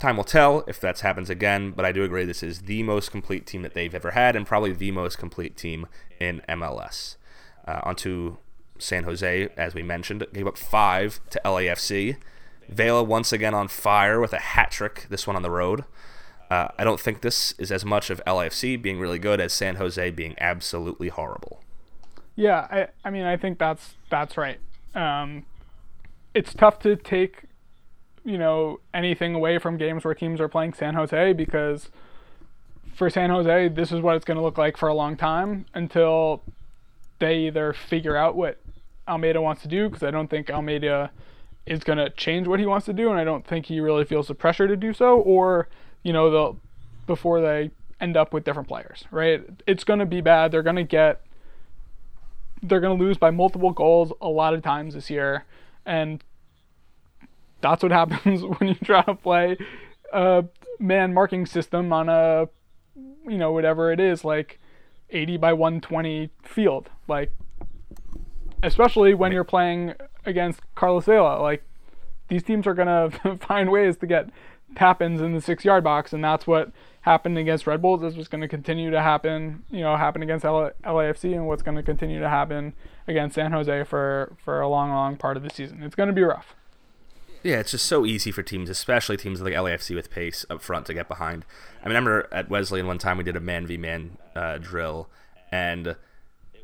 time will tell if that happens again. But I do agree this is the most complete team that they've ever had, and probably the most complete team in MLS. Uh, onto San Jose, as we mentioned, gave up five to LAFC. Vela once again on fire with a hat trick, this one on the road. Uh, I don't think this is as much of LAFC being really good as San Jose being absolutely horrible. Yeah, I, I mean, I think that's that's right. Um, it's tough to take, you know, anything away from games where teams are playing San Jose because for San Jose, this is what it's going to look like for a long time until they either figure out what Almeyda wants to do, because I don't think Almeyda – is going to change what he wants to do, and I don't think he really feels the pressure to do so, or you know, they'll before they end up with different players, right? It's going to be bad. They're going to get they're going to lose by multiple goals a lot of times this year, and that's what happens when you try to play a man marking system on a you know whatever it is like 80 by 120 field like especially when you're playing against Carlos Vela. Like these teams are gonna find ways to get tap ins in the six yard box, and that's what happened against Red Bulls. This was going to continue to happen, you know, happen against L- LAFC, and what's going to continue to happen against San Jose for for a long, long part of the season. It's going to be rough. Yeah, it's just so easy for teams, especially teams like LAFC with pace up front, to get behind. I remember at Wesleyan one time we did a man v man uh, drill, and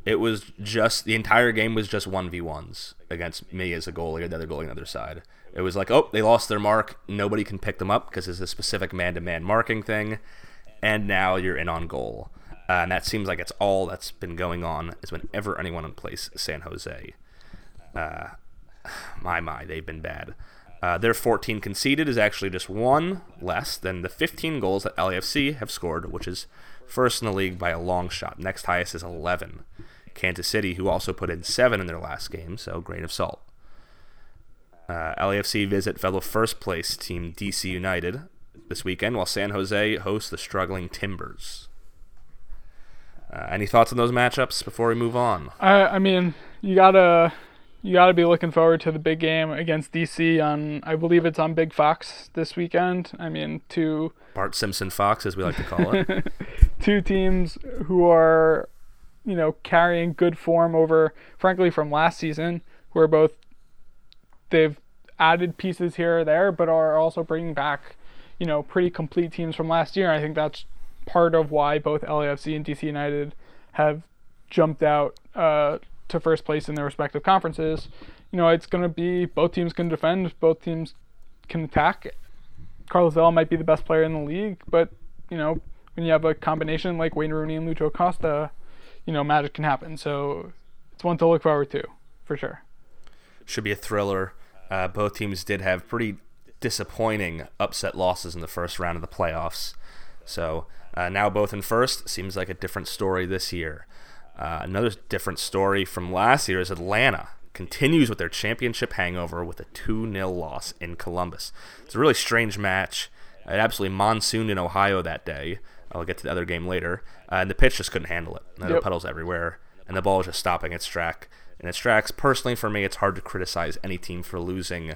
it was just the entire game was just one v ones against me as a goalie or the other goalie on the other side. It was like, oh, they lost their mark. Nobody can pick them up because it's a specific man to man marking thing, and now you're in on goal. Uh, and that seems like it's all that's been going on is whenever anyone plays San Jose. Uh, my my, they've been bad. Uh, their 14 conceded is actually just one less than the 15 goals that LAFC have scored, which is first in the league by a long shot. Next highest is 11. Kansas City, who also put in seven in their last game, so grain of salt. Uh, LAFC visit fellow first place team DC United this weekend, while San Jose hosts the struggling Timbers. Uh, any thoughts on those matchups before we move on? I, I mean, you gotta you gotta be looking forward to the big game against DC on I believe it's on Big Fox this weekend. I mean, two Bart Simpson Fox, as we like to call it. two teams who are you know, carrying good form over, frankly, from last season, where both they've added pieces here or there, but are also bringing back, you know, pretty complete teams from last year. I think that's part of why both LAFC and DC United have jumped out uh, to first place in their respective conferences. You know, it's going to be both teams can defend, both teams can attack. Carlos Vela might be the best player in the league, but you know, when you have a combination like Wayne Rooney and Lucho Acosta, you know, magic can happen. So it's one to look forward to, for sure. Should be a thriller. Uh, both teams did have pretty disappointing upset losses in the first round of the playoffs. So uh, now both in first. Seems like a different story this year. Uh, another different story from last year is Atlanta continues with their championship hangover with a 2 0 loss in Columbus. It's a really strange match. It absolutely monsooned in Ohio that day. I'll get to the other game later. Uh, and the pitch just couldn't handle it. There were Yep. puddles everywhere, and the ball was just stopping its track. And its tracks, personally, for me, it's hard to criticize any team for losing,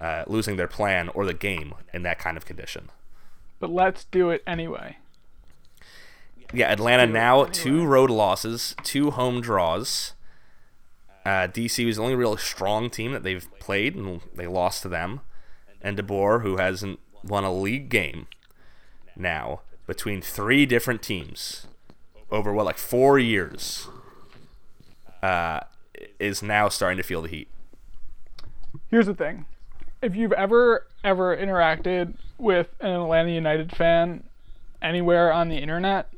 uh, losing their plan or the game in that kind of condition. But let's do it anyway. Yeah, Atlanta now two road losses, two home draws. Uh, DC was the only real strong team that they've played, and they lost to them. And DeBoer, who hasn't won a league game now between three different teams over what like four years, uh, is now starting to feel the heat. Here's the thing. If you've ever ever interacted with an Atlanta United fan anywhere on the internet,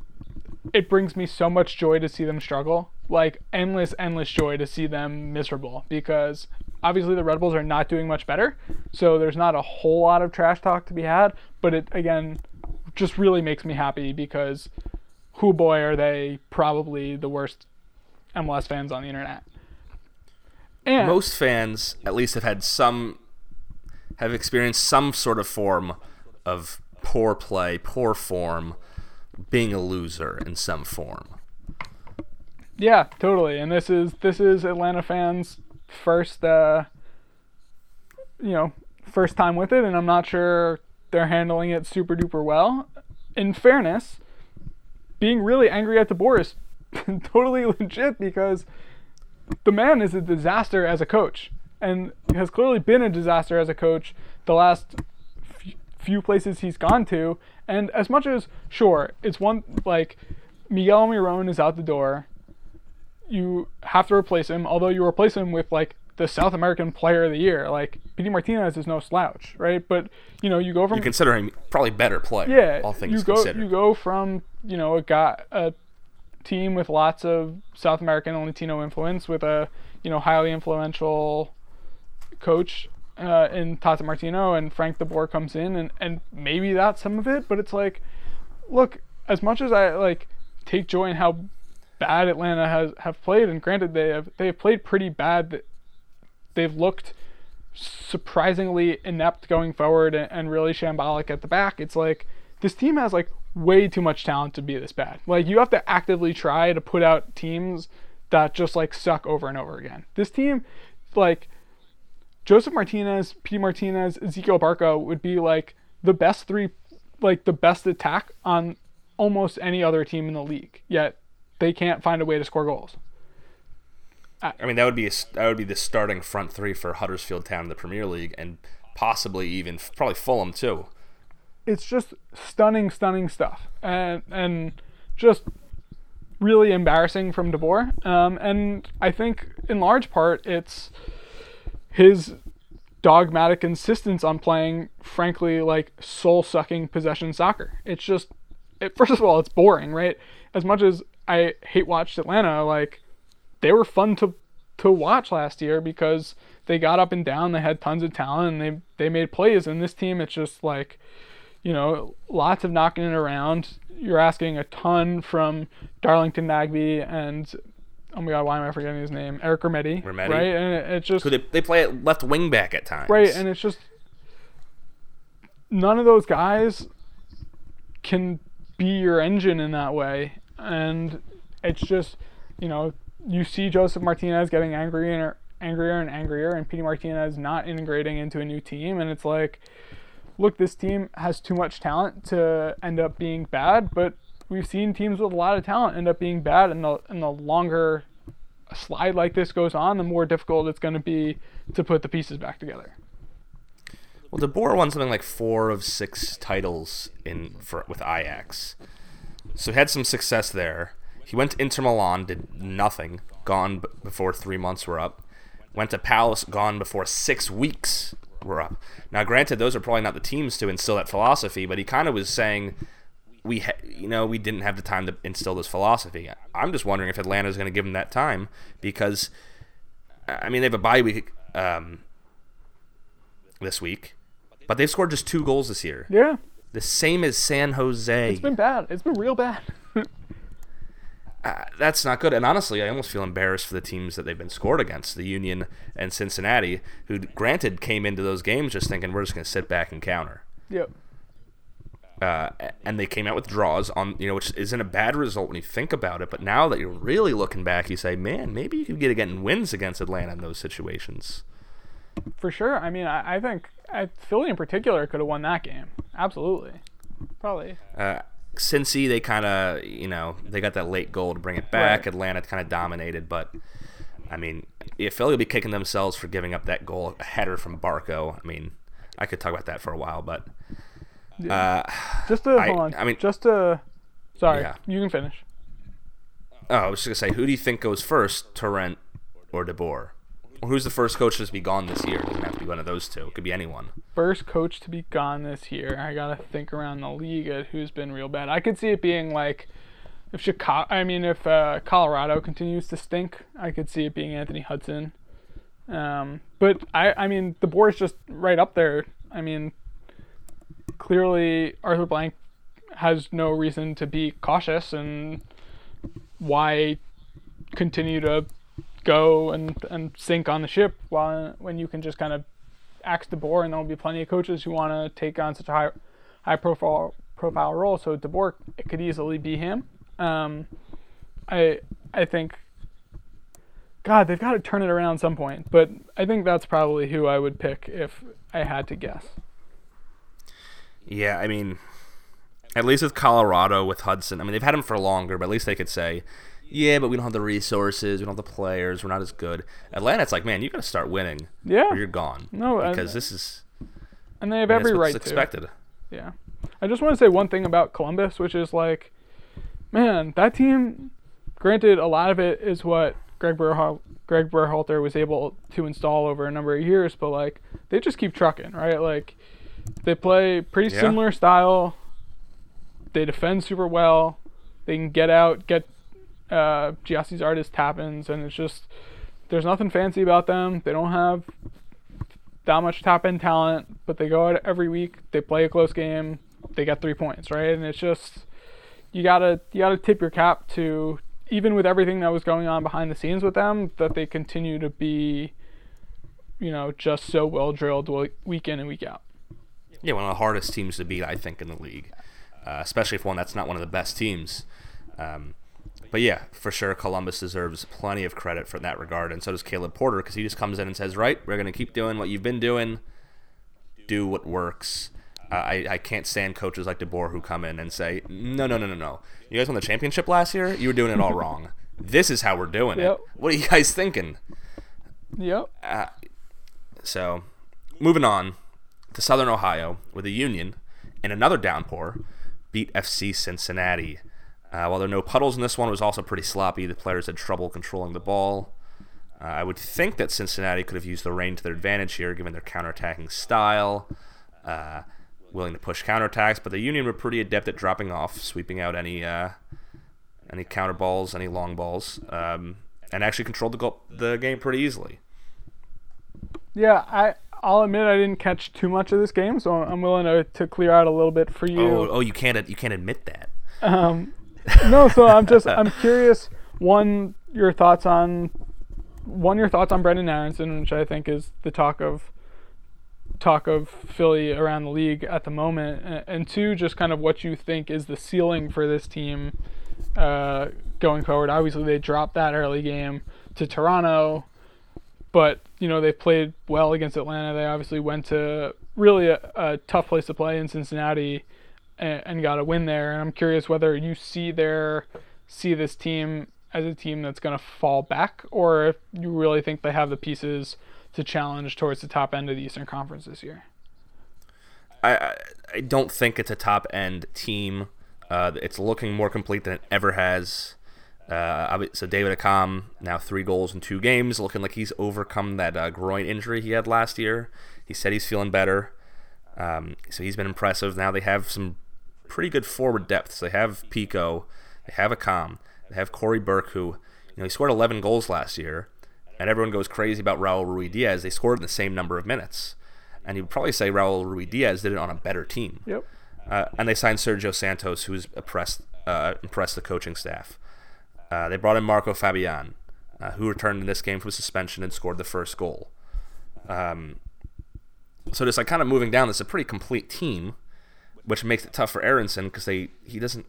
it brings me so much joy to see them struggle. Like endless endless joy to see them miserable because obviously the Red Bulls are not doing much better. So there's not a whole lot of trash talk to be had, but it again just really makes me happy because who boy are they probably the worst MLS fans on the internet. And Most fans, at least, have had some, have experienced some sort of form of poor play, poor form, being a loser in some form. Yeah, totally. And this is this is Atlanta fans' first uh you know, first time with it and I'm not sure they're handling it super duper well. In fairness, being really angry at DeBoer is totally legit because the man is a disaster as a coach and has clearly been a disaster as a coach the last few places he's gone to. And as much as, sure, it's one like Miguel Miron is out the door, you have to replace him, although you replace him with like the South American player of the year. Like, Pity Martinez is no slouch, right? But, you know, you go from You consider him probably better player, yeah, all things you go considered. you go from you know a guy a team with lots of South American and Latino influence with a you know highly influential coach uh, in Tata Martino and Frank De Boer comes in and and maybe that's some of it, but it's like, look, as much as I like take joy in how bad Atlanta has have played, and granted they have they have played pretty bad. th- They've looked surprisingly inept going forward and, and really shambolic at the back. It's like this team has like way too much talent to be this bad. Like you have to actively try to put out teams that just like suck over and over again. This team, like Josef Martinez, P. Martinez, Ezequiel Barco would be like the best three, like the best attack on almost any other team in the league. Yet they can't find a way to score goals. I mean, that would be a, that would be the starting front three for Huddersfield Town in the Premier League, and possibly even probably Fulham too. it's just stunning, stunning stuff, and and just really embarrassing from DeBoer. Um, and I think in large part it's his dogmatic insistence on playing, frankly, like soul-sucking possession soccer. It's just, it, first of all, it's boring, right? As much as I hate watched Atlanta, like they were fun to to watch last year because they got up and down, they had tons of talent, and they they made plays. And this team, it's just like, you know, lots of knocking it around. You're asking a ton from Darlington Nagbe and oh my god, why am I forgetting his name? Eric Remedi, Remedi. right? And it, it's just Who they, they play at left wing back at times. Right, and it's just none of those guys can be your engine in that way, and it's just you know you see Josef Martinez getting angrier and angrier and angrier, and Pity Martinez not integrating into a new team, and it's like, look, this team has too much talent to end up being bad, but we've seen teams with a lot of talent end up being bad, and the and the longer a slide like this goes on, the more difficult it's going to be to put the pieces back together. Well, De Boer won something like four of six titles in for with Ajax, so had some success there. He went to Inter Milan, did nothing, gone b- before three months were up. Went to Palace, gone before six weeks were up. Now, granted, those are probably not the teams to instill that philosophy, but he kind of was saying we, ha- you know, we didn't have the time to instill this philosophy. I'm just wondering if Atlanta is going to give them that time because, I mean, they have a bye week um, this week, but they've scored just two goals this year. Yeah, The same as San Jose. It's been bad. It's been real bad. uh, that's not good. And honestly, I almost feel embarrassed for the teams that they've been scored against, the Union and Cincinnati, who granted came into those games just thinking we're just going to sit back and counter. Yep. Uh, and they came out with draws on you know which isn't a bad result when you think about it but now that you're really looking back you say man maybe you could get getting wins against atlanta in those situations For sure. I mean, I, I think I, Philly in particular could have won that game. Absolutely. Probably. uh, Cincy, they kind of, you know, they got that late goal to bring it back. Right. Atlanta kind of dominated, but I mean, if Philly will be kicking themselves for giving up that goal, a header from Barco. I mean, I could talk about that for a while, but uh, Just to I- hold on. I mean- just to. Sorry, Yeah. you can finish. oh, I was just gonna say, who do you think goes first, Torrent or DeBoer? Or who's the first coach to be gone this year? It doesn't have to be one of those two. It could be anyone. First coach to be gone this year. I gotta think around the league at who's been real bad. I could see it being like, if Chicago. I mean, if uh, Colorado continues to stink, I could see it being Anthony Hudson. Um, but I, I mean, DeBoer's just right up there. I mean, clearly Arthur Blank has no reason to be cautious, and why continue to go and, and sink on the ship while when you can just kind of axe DeBoer, and there'll be plenty of coaches who want to take on such a high high profile profile role. So DeBoer, it could easily be him. Um, I I think. God, they've got to turn it around some point, but I think that's probably who I would pick if I had to guess. Yeah, I mean, at least with Colorado, with Hudson, I mean, they've had him for longer, but at least they could say, yeah, but we don't have the resources, we don't have the players, we're not as good. Atlanta, it's like, man, you got to start winning, Yeah. or you're gone. No, and- because this is And they have every right to. expected. Yeah. I just want to say one thing about Columbus, which is like, man, that team, granted, a lot of it is what Greg, Berhal- Greg Berhalter was able to install over a number of years, but like, they just keep trucking, right? Like, they play pretty Yeah. similar style. They defend super well. They can get out, get uh, Gyasi Zardes tap-ins, and it's just, there's nothing fancy about them. They don't have that much top end talent, but they go out every week. They play a close game. They get three points, right? And it's just you gotta you gotta tip your cap to even with everything that was going on behind the scenes with them, that they continue to be, you know, just so well drilled week in and week out. Yeah, one of the hardest teams to beat, I think, in the league, uh, especially if one that's not one of the best teams. Um, but yeah, for sure, Columbus deserves plenty of credit for that regard, and so does Caleb Porter because he just comes in and says, "Right, we're going to keep doing what you've been doing. Do what works." Uh, I, I can't stand coaches like DeBoer who come in and say, "No, no, no, no, no. You guys won the championship last year. You were doing it all wrong. This is how we're doing Yep. it. What are you guys thinking?" Yep. So, moving on to Southern Ohio, with the Union, in another downpour, beat FC Cincinnati. Uh, while there were no puddles in this one, it was also pretty sloppy. The players had trouble controlling the ball. Uh, I would think that Cincinnati could have used the rain to their advantage here, given their counterattacking style, uh, willing to push counterattacks. But the Union were pretty adept at dropping off, sweeping out any uh, any counter balls, any long balls, um, and actually controlled the, goal, the game pretty easily. Yeah, I I'll admit I didn't catch too much of this game, so I'm willing to, to clear out a little bit for you. Oh, oh, you can't you can't admit that. Um, no, so I'm just I'm curious. One, your thoughts on one, your thoughts on Brenden Aaronson, which I think is the talk of talk of Philly around the league at the moment, and, and two, just kind of what you think is the ceiling for this team uh, going forward. Obviously, they dropped that early game to Toronto, but you know they played well against Atlanta. They obviously went to really a, a tough place to play in Cincinnati and, and got a win there. And I'm curious whether you see their see this team as a team that's going to fall back, or if you really think they have the pieces to challenge towards the top end of the Eastern Conference this year. I I don't think it's a top end team. Uh, it's looking more complete than it ever has. Uh, so David Accam now three goals in two games, looking like he's overcome that uh, groin injury he had last year. He said he's feeling better, um, so he's been impressive. Now they have some pretty good forward depth. So they have Picault, they have Akam, they have Corey Burke, who you know he scored 11 goals last year, and everyone goes crazy about Raul Ruidiaz. They scored in the same number of minutes, and you'd probably say Raul Ruidiaz did it on a better team. Yep. Uh, and they signed Sergio Santos, who's impressed uh, impressed the coaching staff. Uh, they brought in Marco Fabian, uh, who returned in this game from suspension and scored the first goal. Um, so just like kind of moving down, it's a pretty complete team, which makes it tough for Aaronson because they he doesn't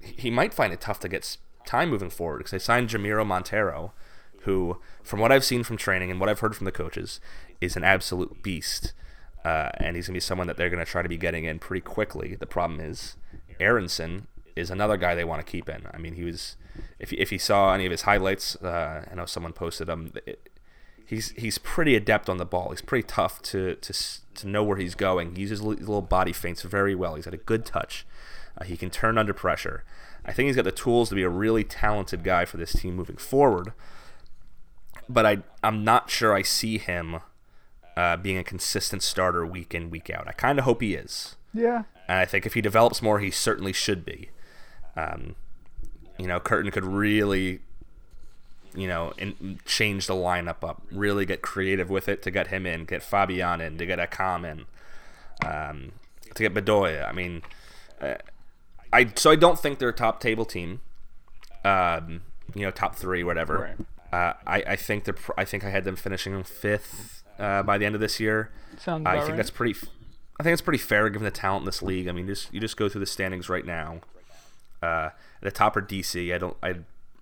he might find it tough to get time moving forward because they signed Jamiro Monteiro, who, from what I've seen from training and what I've heard from the coaches, is an absolute beast. Uh, and he's to be someone that they're to try to be getting in pretty quickly. The problem is, Aaronson is another guy they want to keep in. I mean, he was, if, if you saw any of his highlights, uh, I know someone posted them. It, he's he's pretty adept on the ball. He's pretty tough to to to know where he's going. He uses little body feints very well. He's got a good touch. Uh, he can turn under pressure. I think he's got the tools to be a really talented guy for this team moving forward. But I I'm not sure I see him uh, being a consistent starter week in week out. I kind of hope he is. Yeah. And I think if he develops more, he certainly should be. Um, you know, Curtin could really, you know, in, change the lineup up, really get creative with it to get him in, get Fabian in, to get Accam in, um, to get Bedoya. I mean, uh, I so I don't think they're a top table team. Um, you know, top three, whatever. Uh, I, I think they're. I think I had them finishing fifth uh, by the end of this year. Sounds I think right. that's pretty. I think it's pretty fair given the talent in this league. I mean, just you just go through the standings right now. Uh, the top are DC. I don't. I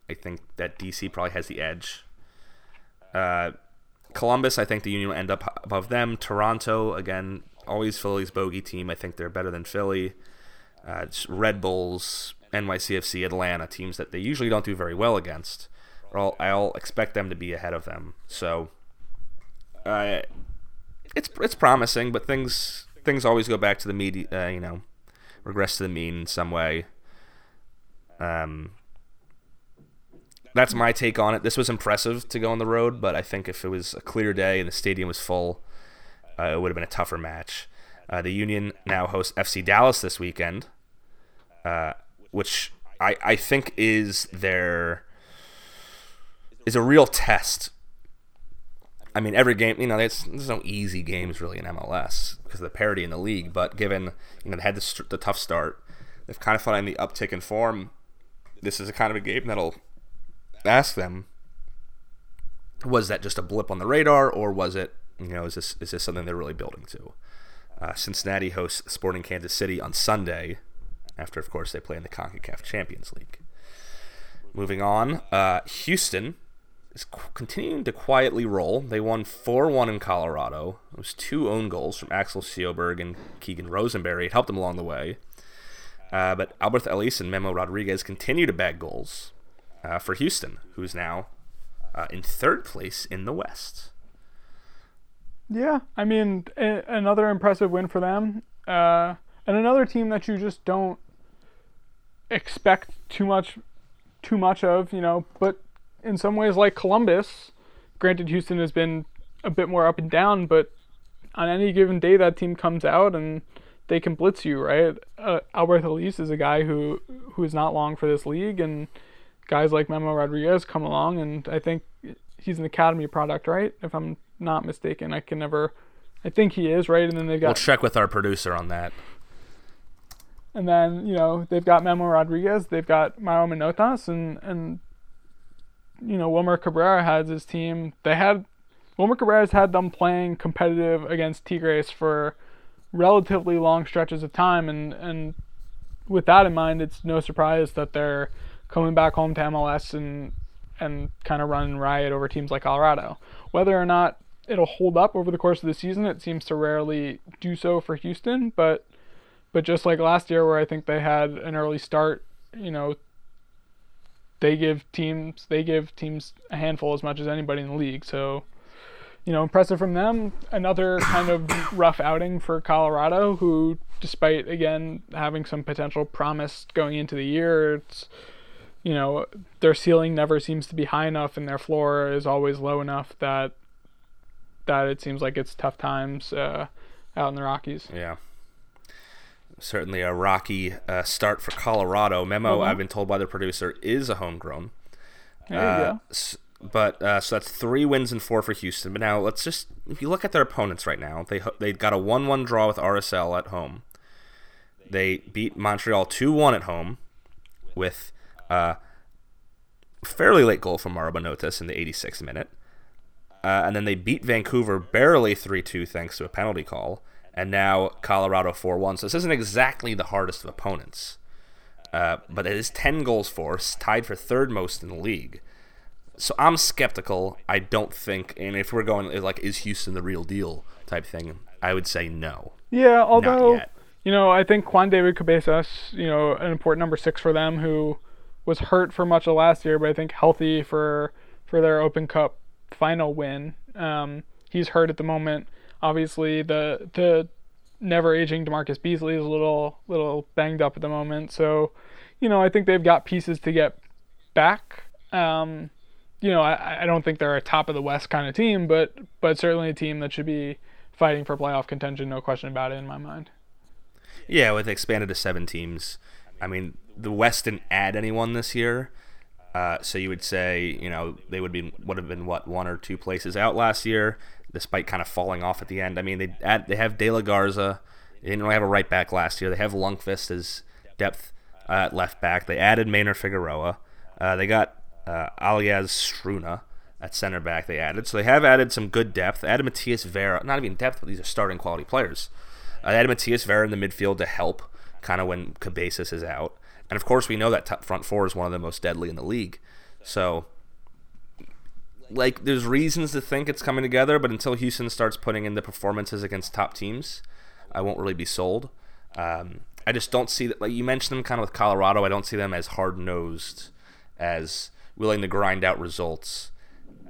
I think that DC probably has the edge. Uh, Columbus, I think the Union will end up above them. Toronto, again, always Philly's bogey team. I think they're better than Philly. Uh, Red Bulls, NYCFC, Atlanta, teams that they usually don't do very well against. I'll, I'll expect them to be ahead of them. So, uh, it's it's promising, but things things always go back to the media. Uh, you know, regress to the mean in some way. Um, that's my take on it. This was impressive to go on the road, but I think if it was a clear day and the stadium was full, uh, it would have been a tougher match. Uh, the Union now hosts FC Dallas this weekend, uh, which I, I think is their is a real test. I mean, every game, you know, there's, there's no easy games really in MLS because of the parity in the league. But given you know they had the, the tough start, they've kind of finding the uptick in form. This is a kind of a game that'll ask them: Was that just a blip on the radar, or was it, you know, is this is this something they're really building to? Uh, Cincinnati hosts Sporting Kansas City on Sunday, after of course they play in the Concacaf Champions League. Moving on, uh, Houston is continuing to quietly roll. They won 4 1 in Colorado. It was two own goals from Axel Sjoberg and Keegan Rosenberry. It helped them along the way. Uh, but Alberth Elis and Memo Rodriguez continue to bag goals uh, for Houston, who's now uh, in third place in the West. Yeah, I mean, a- another impressive win for them, uh, and another team that you just don't expect too much, too much of, you know. But in some ways, like Columbus, granted, Houston has been a bit more up and down, but on any given day, that team comes out and they can blitz you, right? Uh, Alberth Elis is a guy who who is not long for this league, and guys like Memo Rodriguez come along, and I think he's an academy product, right? If I'm not mistaken, I can never. I think he is right, and then they've got. We'll check with our producer on that. and then you know they've got Memo Rodriguez, they've got Mauro Manotas, and and you know Wilmer Cabrera has his team. They had Wilmer Cabrera's had them playing competitive against Tigres for relatively long stretches of time, and and with that in mind, it's no surprise that they're coming back home to MLS and and kind of running riot over teams like Colorado. Whether or not it'll hold up over the course of the season, it seems to rarely do so for Houston. But but just like last year, where I think they had an early start, you know, they give teams they give teams a handful as much as anybody in the league. So you know, impressive from them. Another kind of rough outing for Colorado, who, despite again having some potential promise going into the year, it's you know their ceiling never seems to be high enough, and their floor is always low enough that that it seems like it's tough times uh, out in the Rockies. Yeah. Certainly a rocky uh, start for Colorado. Memo, Mhm. I've been told by the producer, is a homegrown. There you Uh, go. s- but uh, so that's three wins and four for Houston. But now let's just if you look at their opponents right now, they they got a one-one draw with RSL at home. They beat Montreal 2 1 at home with a fairly late goal from Mauro Manotas in the 86th minute. Uh, and then they beat Vancouver barely 3 2 thanks to a penalty call. And now Colorado 4 1. So this isn't exactly the hardest of opponents. Uh, but it is 10 goals for, tied for third most in the league. So I'm skeptical. I don't think, and if we're going like, is Houston the real deal type thing, I would say no. Yeah, although you know, I think Juan David Cabezas, you know, an important number six for them, who was hurt for much of last year, but I think healthy for for their Open Cup final win. Um, he's hurt at the moment. Obviously, the the never aging DaMarcus Beasley is a little little banged up at the moment. So, you know, I think they've got pieces to get back. Um, you know, I, I don't think they're a top of the West kind of team, but but certainly a team that should be fighting for playoff contention, no question about it in my mind. Yeah, with expanded to seven teams. I mean, the West didn't add anyone this year, uh, so you would say you know they would be would have been what one or two places out last year, despite kind of falling off at the end. I mean, they add they have De La Garza. They didn't really have a right back last year. They have Lundkvist as depth uh, left back. They added Maynor Figueroa. Uh, they got uh, Elias Struna at center back they added. So they have added some good depth. Added Matias Vera, not even depth, but these are starting quality players. Uh, Matias Vera in the midfield to help kind of when Cabezas is out. And of course, we know that top front four is one of the most deadly in the league. So, like, there's reasons to think it's coming together, but until Houston starts putting in the performances against top teams, I won't really be sold. Um, I just don't see that. Like you mentioned them kind of with Colorado, I don't see them as hard nosed as willing to grind out results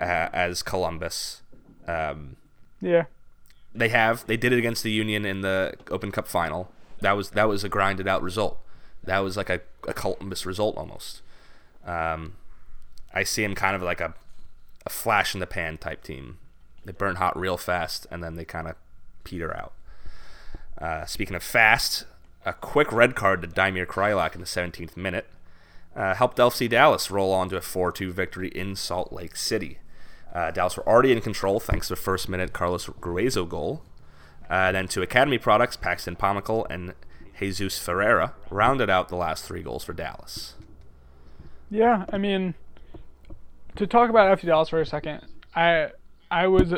uh, as Columbus. Um, yeah, they have. They did it against the Union in the Open Cup final. That was that was a grinded out result. That was like a, a Columbus result almost. Um, I see him kind of like a a flash in the pan type team. They burn hot real fast and then they kind of peter out. Uh, speaking of fast, a quick red card to Damir Kreilach in the 17th minute uh, helped FC Dallas roll on to a 4 2 victory in Salt Lake City. Uh, Dallas were already in control thanks to a first minute Carlos Gruezo goal. Uh, then two Academy products, Paxton Pomykal and Jesus Ferreira rounded out the last three goals for Dallas. Yeah, I mean, to talk about FC Dallas for a second, I I was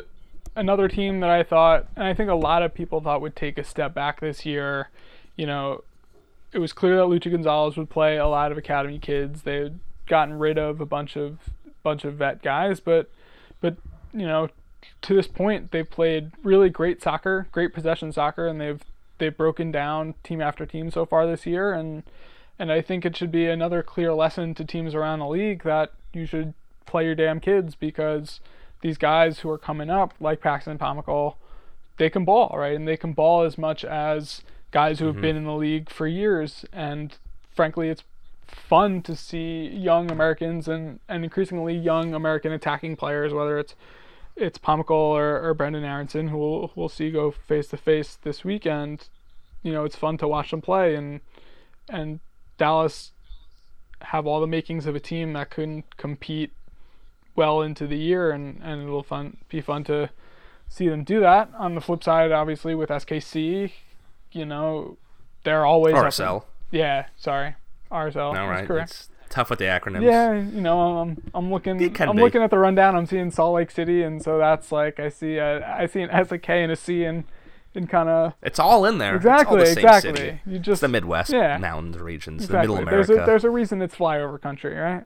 another team that I thought, and I think a lot of people thought would take a step back this year. You know, it was clear that Luchi Gonzalez would play a lot of academy kids. They had gotten rid of a bunch of bunch of vet guys, but but you know, to this point they've played really great soccer, great possession soccer, and they've they've broken down team after team so far this year and and I think it should be another clear lesson to teams around the league that you should play your damn kids because these guys who are coming up, like Paxton Pomykal, they can ball, right? And they can ball as much as guys who have mm-hmm. been in the league for years. And frankly, it's fun to see young Americans and, and increasingly young American attacking players, whether it's it's Pomykal or, or Brenden Aaronson, who we'll, we'll see go face to face this weekend. You know, it's fun to watch them play, and and Dallas have all the makings of a team that can compete well into the year, and, and it'll fun be fun to see them do that. On the flip side, obviously with SKC, you know, they're always RSL. yeah, sorry, RSL. No, right. Correct. It's tough with the acronyms. Yeah, you know, I'm I'm looking I'm be. looking at the rundown. I'm seeing Salt Lake City, and so that's like I see a, I see an S, a K, and a C, and and kind of it's all in there. Exactly, exactly. City. You just it's the Midwest, yeah. mountains regions, exactly. the Middle America. There's a, there's a reason it's flyover country, right?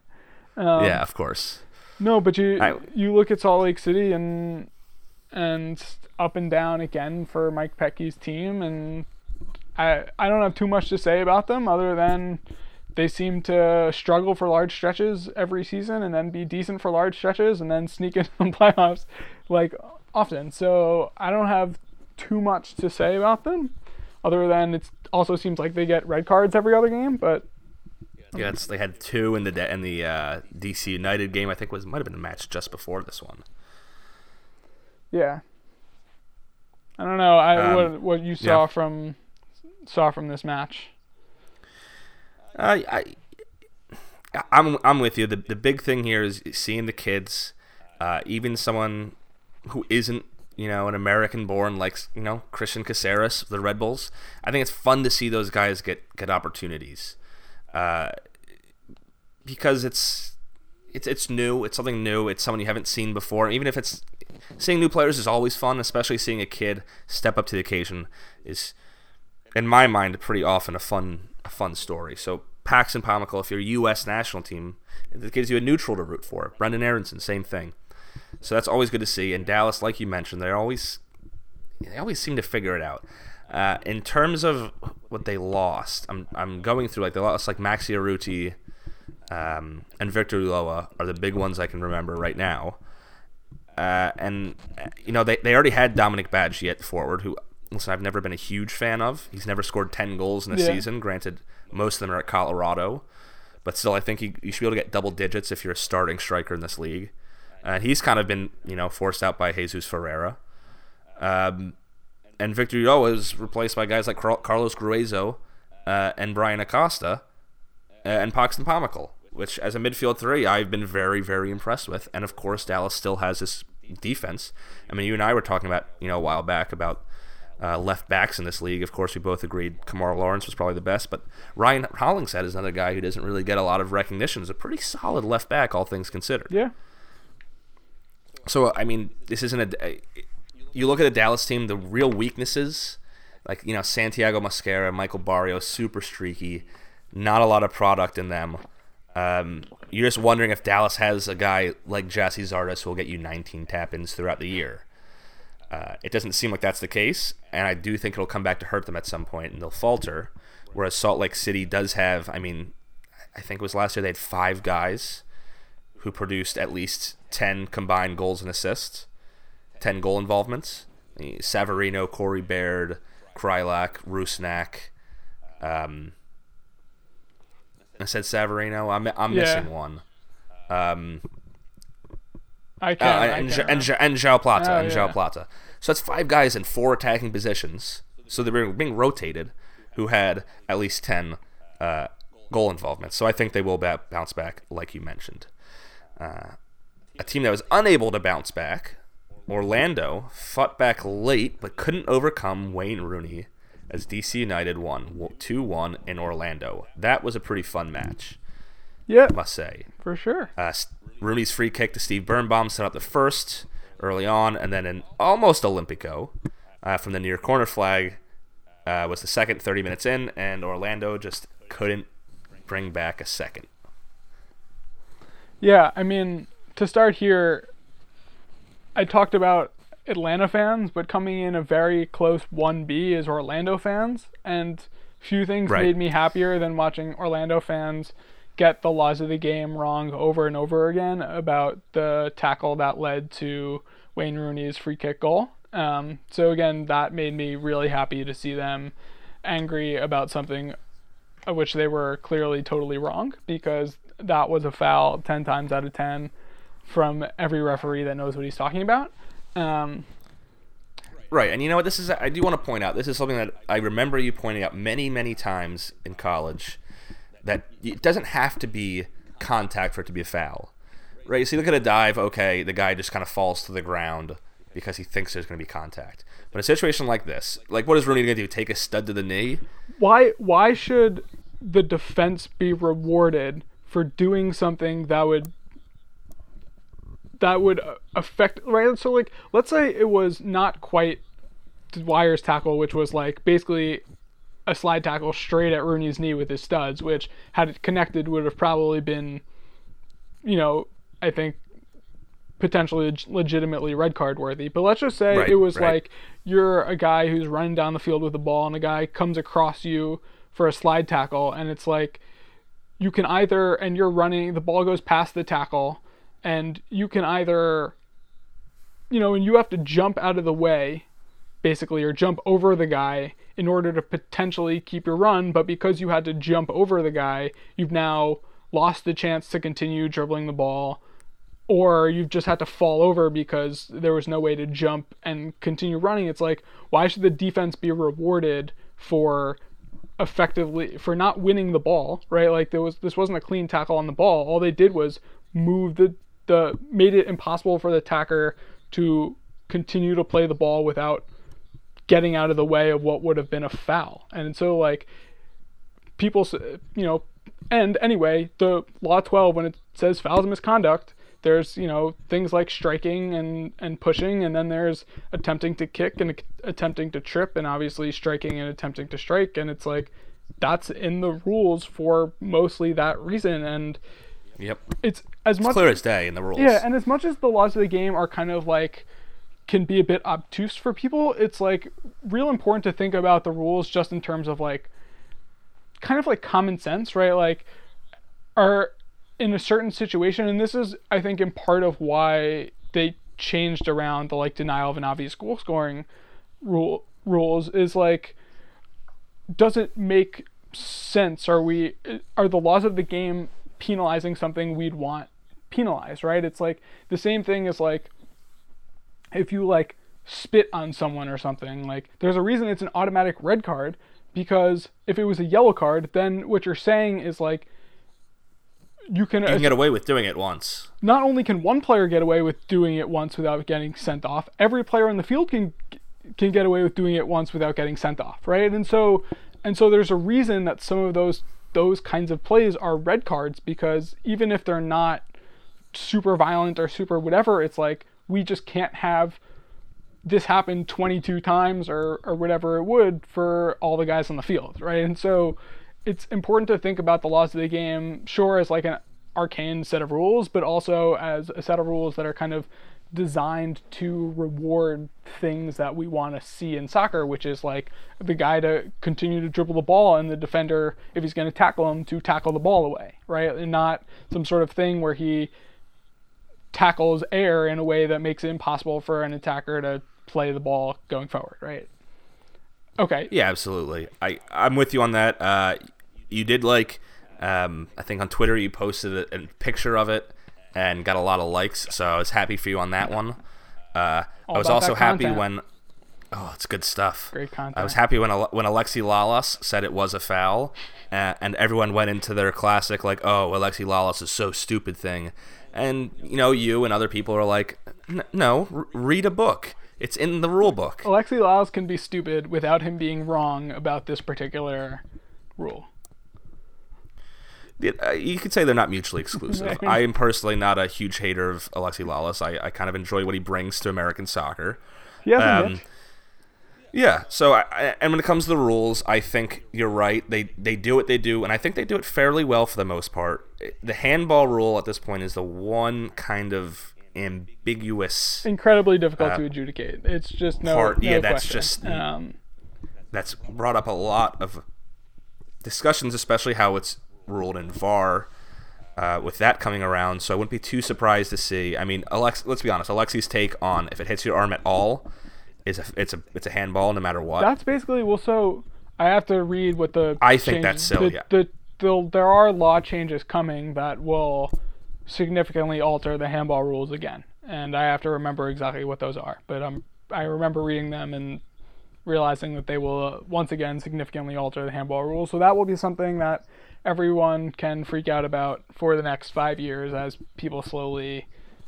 Um, yeah, of course. No, but you I, you look at Salt Lake City and and up and down again for Mike Petke's team, and I I don't have too much to say about them other than they seem to struggle for large stretches every season and then be decent for large stretches and then sneak into the playoffs like often. So I don't have too much to say about them other than it also seems like they get red cards every other game, but yeah, they had two in the in the uh, DC United game. I think was might have been a match just before this one. Yeah, I don't know. I um, what what you saw yeah. from saw from this match. I, I, I'm I'm with you. The the big thing here is seeing the kids, uh, even someone who isn't you know, an American born like you know Cristian Cásseres, the Red Bulls. I think it's fun to see those guys get get opportunities, uh, because it's it's it's new. It's something new. It's someone you haven't seen before. Even if it's seeing new players is always fun, especially seeing a kid step up to the occasion is, in my mind, pretty often a fun a fun story. So Paxton Pomykal, if you're a U.S. national team, it gives you a neutral to root for. Brenden Aaronson, same thing. So that's always good to see. And Dallas, like you mentioned, they're always they always seem to figure it out. Uh, in terms of what they lost, I'm I'm going through like they lost like Maxi Urruti um, and Victor Ulloa are the big ones I can remember right now. Uh, and you know they, they already had Dominique Badji at forward, who listen I've never been a huge fan of. He's never scored ten goals in a Yeah. season. Granted, most of them are at Colorado, but still I think he, you should be able to get double digits if you're a starting striker in this league. And he's kind of been you know forced out by Jesus Ferreira. Um, and Victor Ulloa is replaced by guys like Carlos Gruezo uh, and Bryan Acosta uh, and Paxton Pomykal, which as a midfield three, I've been very, very impressed with. And of course, Dallas still has this defense. I mean, you and I were talking about you know a while back about uh, left backs in this league. Of course, we both agreed Kemar Lawrence was probably the best, but Ryan Hollingshead is another guy who doesn't really get a lot of recognition. Is a pretty solid left back, all things considered. Yeah. So I mean, this isn't a. You look at the Dallas team, the real weaknesses, like you know Santiago Mosquera, Michael Barrio, super streaky, not a lot of product in them. Um, you're just wondering if Dallas has a guy like Gyasi Zardes who will get you 19 tap-ins throughout the year. Uh, it doesn't seem like that's the case, and I do think it'll come back to hurt them at some point, and they'll falter. Whereas Salt Lake City does have, I mean, I think it was last year they had five guys who produced at least 10 combined goals and assists, 10 goal involvements. Savarino, Corey Baird, Kreilach, Rusnak. Um, I said Savarino. I'm, I'm Yeah. missing one. Um, I uh, and, Ja- and, and João Plata. Oh, and yeah. Plata. So that's five guys in four attacking positions. So they're being- being rotated who had at least 10 uh, goal involvements. So I think they will bounce back, like you mentioned. Uh, a team that was unable to bounce back, Orlando, fought back late but couldn't overcome Wayne Rooney as DC United won 2 1 in Orlando. That was a pretty fun match, yeah, must say. for sure. Uh, Rooney's free kick to Steve Birnbaum set up the first early on, and then an almost Olympico uh, from the near corner flag uh, was the second 30 minutes in, and Orlando just couldn't bring back a second. Yeah, I mean, to start here, I talked about Atlanta fans, but coming in a very close 1B is Orlando fans, and few things Right. made me happier than watching Orlando fans get the laws of the game wrong over and over again about the tackle that led to Wayne Rooney's free kick goal. Um, so again, that made me really happy to see them angry about something of which they were clearly totally wrong because that was a foul 10 times out of 10 from every referee that knows what he's talking about. Um, Right, and you know what? This is I do want to point out. This is something that I remember you pointing out many, many times in college. That it doesn't have to be contact for it to be a foul, right? So you look at a dive. Okay, the guy just kind of falls to the ground because he thinks there's going to be contact. But in a situation like this, like what is Rooney going to do? Take a stud to the knee? why why should the defense be rewarded for doing something that would that would uh, affect right so like let's say it was not quite Dwyer's tackle which was like basically a slide tackle straight at Rooney's knee with his studs which had it connected would have probably been you know I think potentially leg- legitimately red card worthy. But let's just say Right, it was right. like you're a guy who's running down the field with the ball and a guy comes across you for a slide tackle and it's like you can either and you're running the ball goes past the tackle and you can either you know and you have to jump out of the way basically or jump over the guy in order to potentially keep your run but because you had to jump over the guy you've now lost the chance to continue dribbling the ball or you've just had to fall over because there was no way to jump and continue running. It's like, why should the defense be rewarded for effectively for not winning the ball, right? Like there was this wasn't a clean tackle on the ball. All they did was move the the made it impossible for the attacker to continue to play the ball without getting out of the way of what would have been a foul. And so like people, you know, and anyway, the law 12 when it says fouls and misconduct, there's you know things like striking and and pushing and then there's attempting to kick and attempting to trip and obviously striking and attempting to strike. And it's like that's in the rules for mostly that reason. And yep. it's as much clear as day in the rules. Yeah and as much as the laws of the game are kind of like can be a bit obtuse for people it's like real important to think about the rules just in terms of like kind of like common sense right? Like are in a certain situation, and this is, I think, in part of why they changed around the like denial of an obvious goal scoring rule rules is like does it make sense? Are we are the laws of the game penalizing something we'd want penalized right? It's like the same thing as like if you like spit on someone or something like there's a reason it's an automatic red card because if it was a yellow card then what you're saying is like you can, you can uh, get away with doing it once. Not only can one player get away with doing it once without getting sent off, every player on the field can can get away with doing it once without getting sent off, right? And so and so there's a reason that some of those those kinds of plays are red cards because even if they're not super violent or super whatever, it's like we just can't have this happen 22 times or or whatever it would for all the guys on the field, right? And so it's important to think about the laws of the game, sure, as like an arcane set of rules, but also as a set of rules that are kind of designed to reward things that we want to see in soccer, which is like the guy to continue to dribble the ball and the defender, if he's going to tackle him, to tackle the ball away, right? And not some sort of thing where he tackles air in a way that makes it impossible for an attacker to play the ball going forward, right? Okay. Yeah, absolutely. I I'm with you on that. Uh, you did like um, I think on Twitter you posted a, a, picture of it and got a lot of likes, so I was happy for you on that one. Uh, I was also happy when oh, it's good stuff. Great content. I was happy when when Alexi Lalas said it was a foul, uh, and everyone went into their classic like, "Oh, Alexi Lalas is so stupid" thing, and you know, you and other people are like, "No, r- read a book." It's in the rule book. Alexi Lalas can be stupid without him being wrong about this particular rule. Uh, you could say they're not mutually exclusive. I am personally not a huge hater of Alexi Lalas. I, I kind of enjoy what he brings to American soccer. Yeah, um, yeah. So, I, and when it comes to the rules, I think you're right. They they do what they do, and I think they do it fairly well for the most part. The handball rule at this point is the one kind of ambiguous, incredibly difficult uh, to adjudicate. It's just no. Part. No yeah, that's question. just um, that's brought up a lot of discussions, especially how it's ruled in VAR. Uh, with that coming around, so I wouldn't be too surprised to see. I mean, Alex, let's be honest. Alexi's take on if it hits your arm at all is a it's a it's a handball no matter what. That's basically well. So I have to read what the I think that's silly. The, yeah. the, the, there are law changes coming that will significantly alter the handball rules again, and I have to remember exactly what those are. But um, I remember reading them and realizing that they will uh, once again significantly alter the handball rules. So that will be something that everyone can freak out about for the next five years as people slowly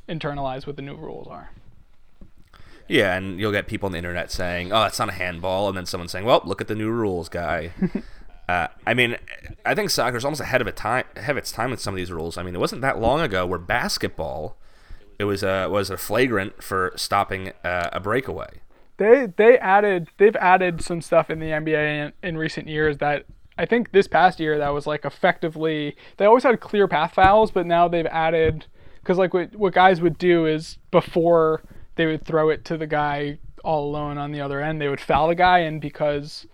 internalize what the new rules are. Yeah, and you'll get people on the internet saying, "Oh, that's not a handball," and then someone saying, "Well, look at the new rules, guy." uh, I mean, I think soccer's almost ahead of its time, ahead of its time with some of these rules. I mean, it wasn't that long ago where basketball, it was a was a flagrant for stopping uh, a breakaway. They they added they've added some stuff in the NBA in, in recent years that I think this past year that was like effectively they always had clear path fouls, but now they've added because like what what guys would do is before they would throw it to the guy all alone on the other end, they would foul the guy, and because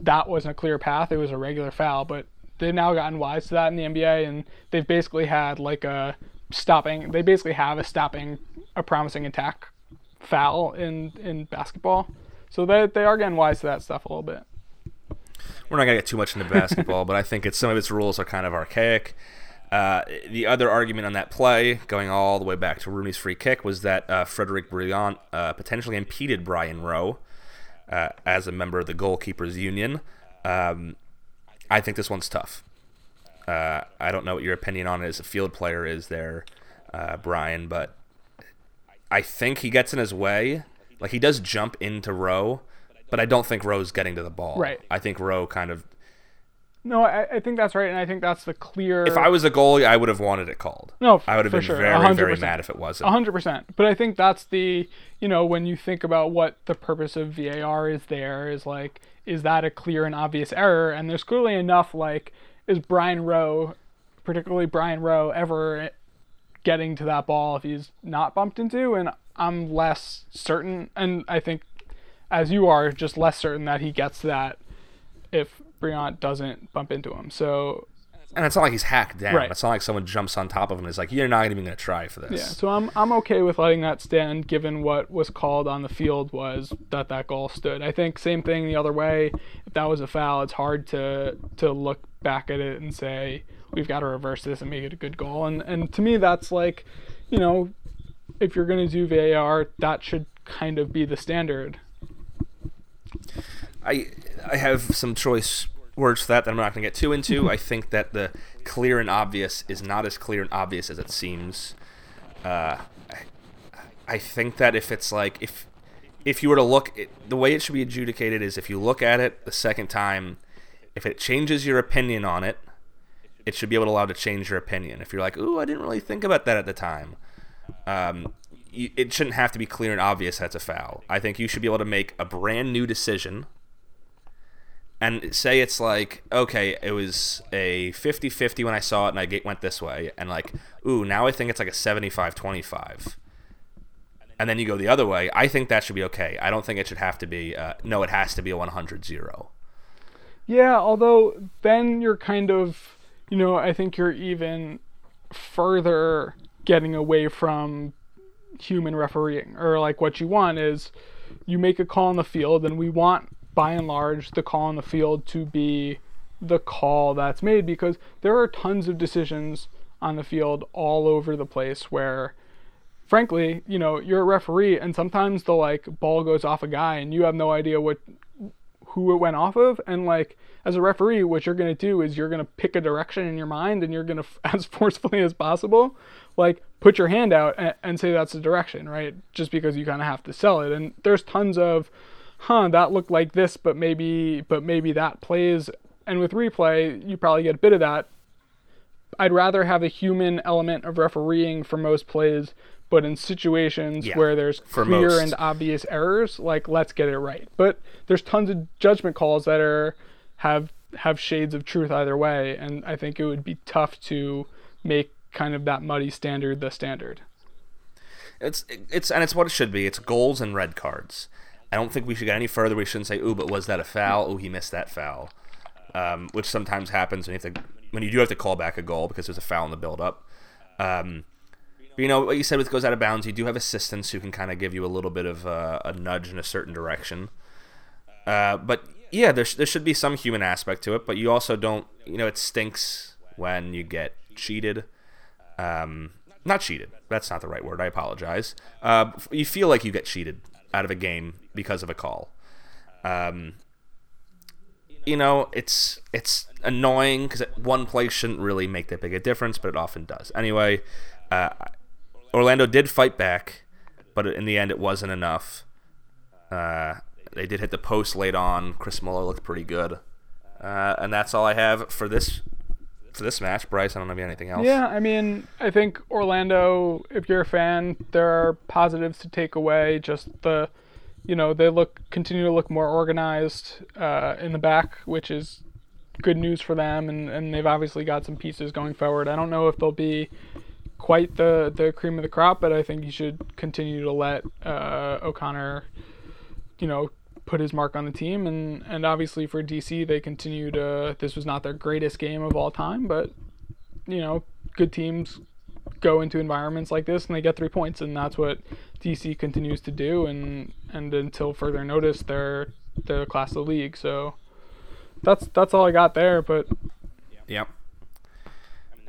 that wasn't a clear path, it was a regular foul. But they've now gotten wise to that in the NBA, and they've basically had like a stopping. They basically have a stopping a promising attack foul in in basketball. So they they are getting wise to that stuff a little bit we're not gonna get too much into basketball, but I think it's some of its rules are kind of archaic. Uh, the other argument on that play, going all the way back to Rooney's free kick, was that uh, Frederick Brillant uh, potentially impeded Brian Rowe uh, as a member of the goalkeepers union. Um, I think this one's tough. Uh, I don't know what your opinion on it as a field player is there, uh, Brian, but I think he gets in his way. Like he does jump into Rowe, but I don't think Rowe's getting to the ball. Right. I think Rowe kind of. No, I, I think that's right, and I think that's the clear. If I was a goalie, I would have wanted it called. No, I would have been sure, very, very 100%. mad if it wasn't. A hundred percent. But I think that's the you know when you think about what the purpose of VAR is there is like is that a clear and obvious error? And there's clearly enough like is Brian Rowe, particularly Brian Rowe, ever getting to that ball if he's not bumped into? And I'm less certain, and I think as you are, just less certain that he gets that if Brillant doesn't bump into him. So And it's not like he's hacked down. Right. It's not like someone jumps on top of him and is like, "You're not even going to try for this." Yeah, so I'm I'm okay with letting that stand, given what was called on the field was that that goal stood. I think same thing the other way. If that was a foul, it's hard to to look back at it and say we've got to reverse this and make it a good goal. And and to me, that's like, you know, if you're gonna do VAR, that should kind of be the standard. I I have some choice words for that that I'm not going to get too into. I think that the clear and obvious is not as clear and obvious as it seems. Uh, I, I think that if it's like if if you were to look, it, the way it should be adjudicated is if you look at it the second time, if it changes your opinion on it, it should be able to allow to change your opinion. If you're like, "Ooh, I didn't really think about that at the time," um, you, it shouldn't have to be clear and obvious that's a foul. I think you should be able to make a brand new decision and say it's like, okay, it was a 50 50 when I saw it and I get, went this way, and like, ooh, now I think it's like a 75 25. And then you go the other way. I think that should be okay. I don't think it should have to be, uh, no, it has to be a 100 0. Yeah, although then you're kind of, you know, I think you're even further getting away from human refereeing. Or like what you want is you make a call on the field, and we want by and large the call on the field to be the call that's made because there are tons of decisions on the field all over the place where frankly, you know, you're a referee and sometimes the like ball goes off a guy and you have no idea what who it went off of. And like as a referee what you're going to do is you're going to pick a direction in your mind and you're going to as forcefully as possible like put your hand out and, and say that's the direction right? Just because you kind of have to sell it. And there's tons of huh that looked like this but maybe but maybe that plays and with replay you probably get a bit of that I'd rather have a human element of refereeing for most plays, but in situations Yeah, where there's clear most. and obvious errors, like let's get it right. But there's tons of judgment calls that are have have shades of truth either way, and I think it would be tough to make kind of that muddy standard the standard. It's it's and it's what it should be. It's goals and red cards. I don't think we should get any further. We shouldn't say, "Ooh, but was that a foul? Ooh, he missed that foul," um, which sometimes happens when you have to when you do have to call back a goal because there's a foul in the build-up. Um, but, you know what you said with goes out of bounds. You do have assistants who can kind of give you a little bit of uh, a nudge in a certain direction. Uh, but yeah, there, sh- there should be some human aspect to it. But you also don't. You know, it stinks when you get cheated. Um, not cheated. That's not the right word. I apologize. Uh, you feel like you get cheated out of a game because of a call. Um, you know, it's it's annoying because one play shouldn't really make that big a difference, but it often does. Anyway, uh, Orlando did fight back, but in the end, it wasn't enough. Uh, they did hit the post late on. Chris Mueller looked pretty good, uh, and that's all I have for this for this match. Bryce, I don't know if you have anything else. Yeah, I mean, I think Orlando, if you're a fan, there are positives to take away. Just the, you know, they look continue to look more organized uh, in the back, which is good news for them, and, and they've obviously got some pieces going forward. I don't know if they'll be quite the the cream of the crop, but I think you should continue to let uh, O'Connor, you know, put his mark on the team, and and obviously for DC, they continue to. This was not their greatest game of all time, but you know, good teams go into environments like this and they get three points, and that's what DC continues to do. And and until further notice, they're they're the class of the league. So that's that's all I got there. But Yep.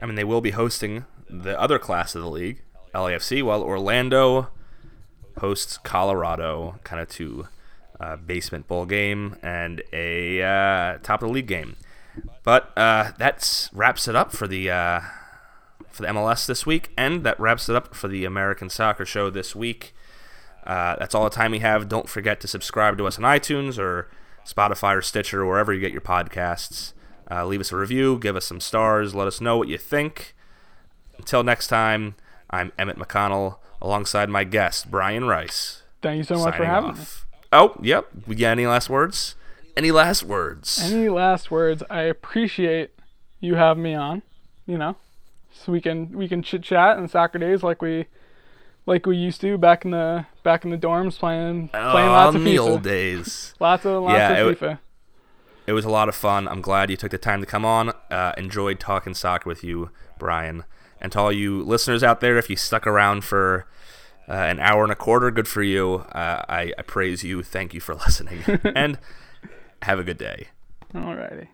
I mean, they will be hosting the other class of the league, LAFC, while Orlando hosts Colorado, kind of to uh, basement bowl game and a uh, top of the league game. But uh, that wraps it up for the uh, for the MLS this week, and that wraps it up for the American Soccer Show this week. Uh, that's all the time we have. Don't forget to subscribe to us on iTunes or Spotify or Stitcher or wherever you get your podcasts. Uh, leave us a review, give us some stars, let us know what you think. Until next time, I'm Emmett McConnell alongside my guest, Brian Rice. Thank you so much for having me. Oh, yep. We got any last words? Any last words? Any last words? I appreciate you having me on. You know, so we can we can chit chat on soccer days like we like we used to back in the back in the dorms playing playing Oh, lots of in the FIFA. old days. Lots of lots Yeah, of it- FIFA. It was a lot of fun. I'm glad you took the time to come on. Uh, enjoyed talking soccer with you, Brian. And to all you listeners out there, if you stuck around for uh, an hour and a quarter, good for you. Uh, I, I praise you. Thank you for listening. and have a good day. Alrighty.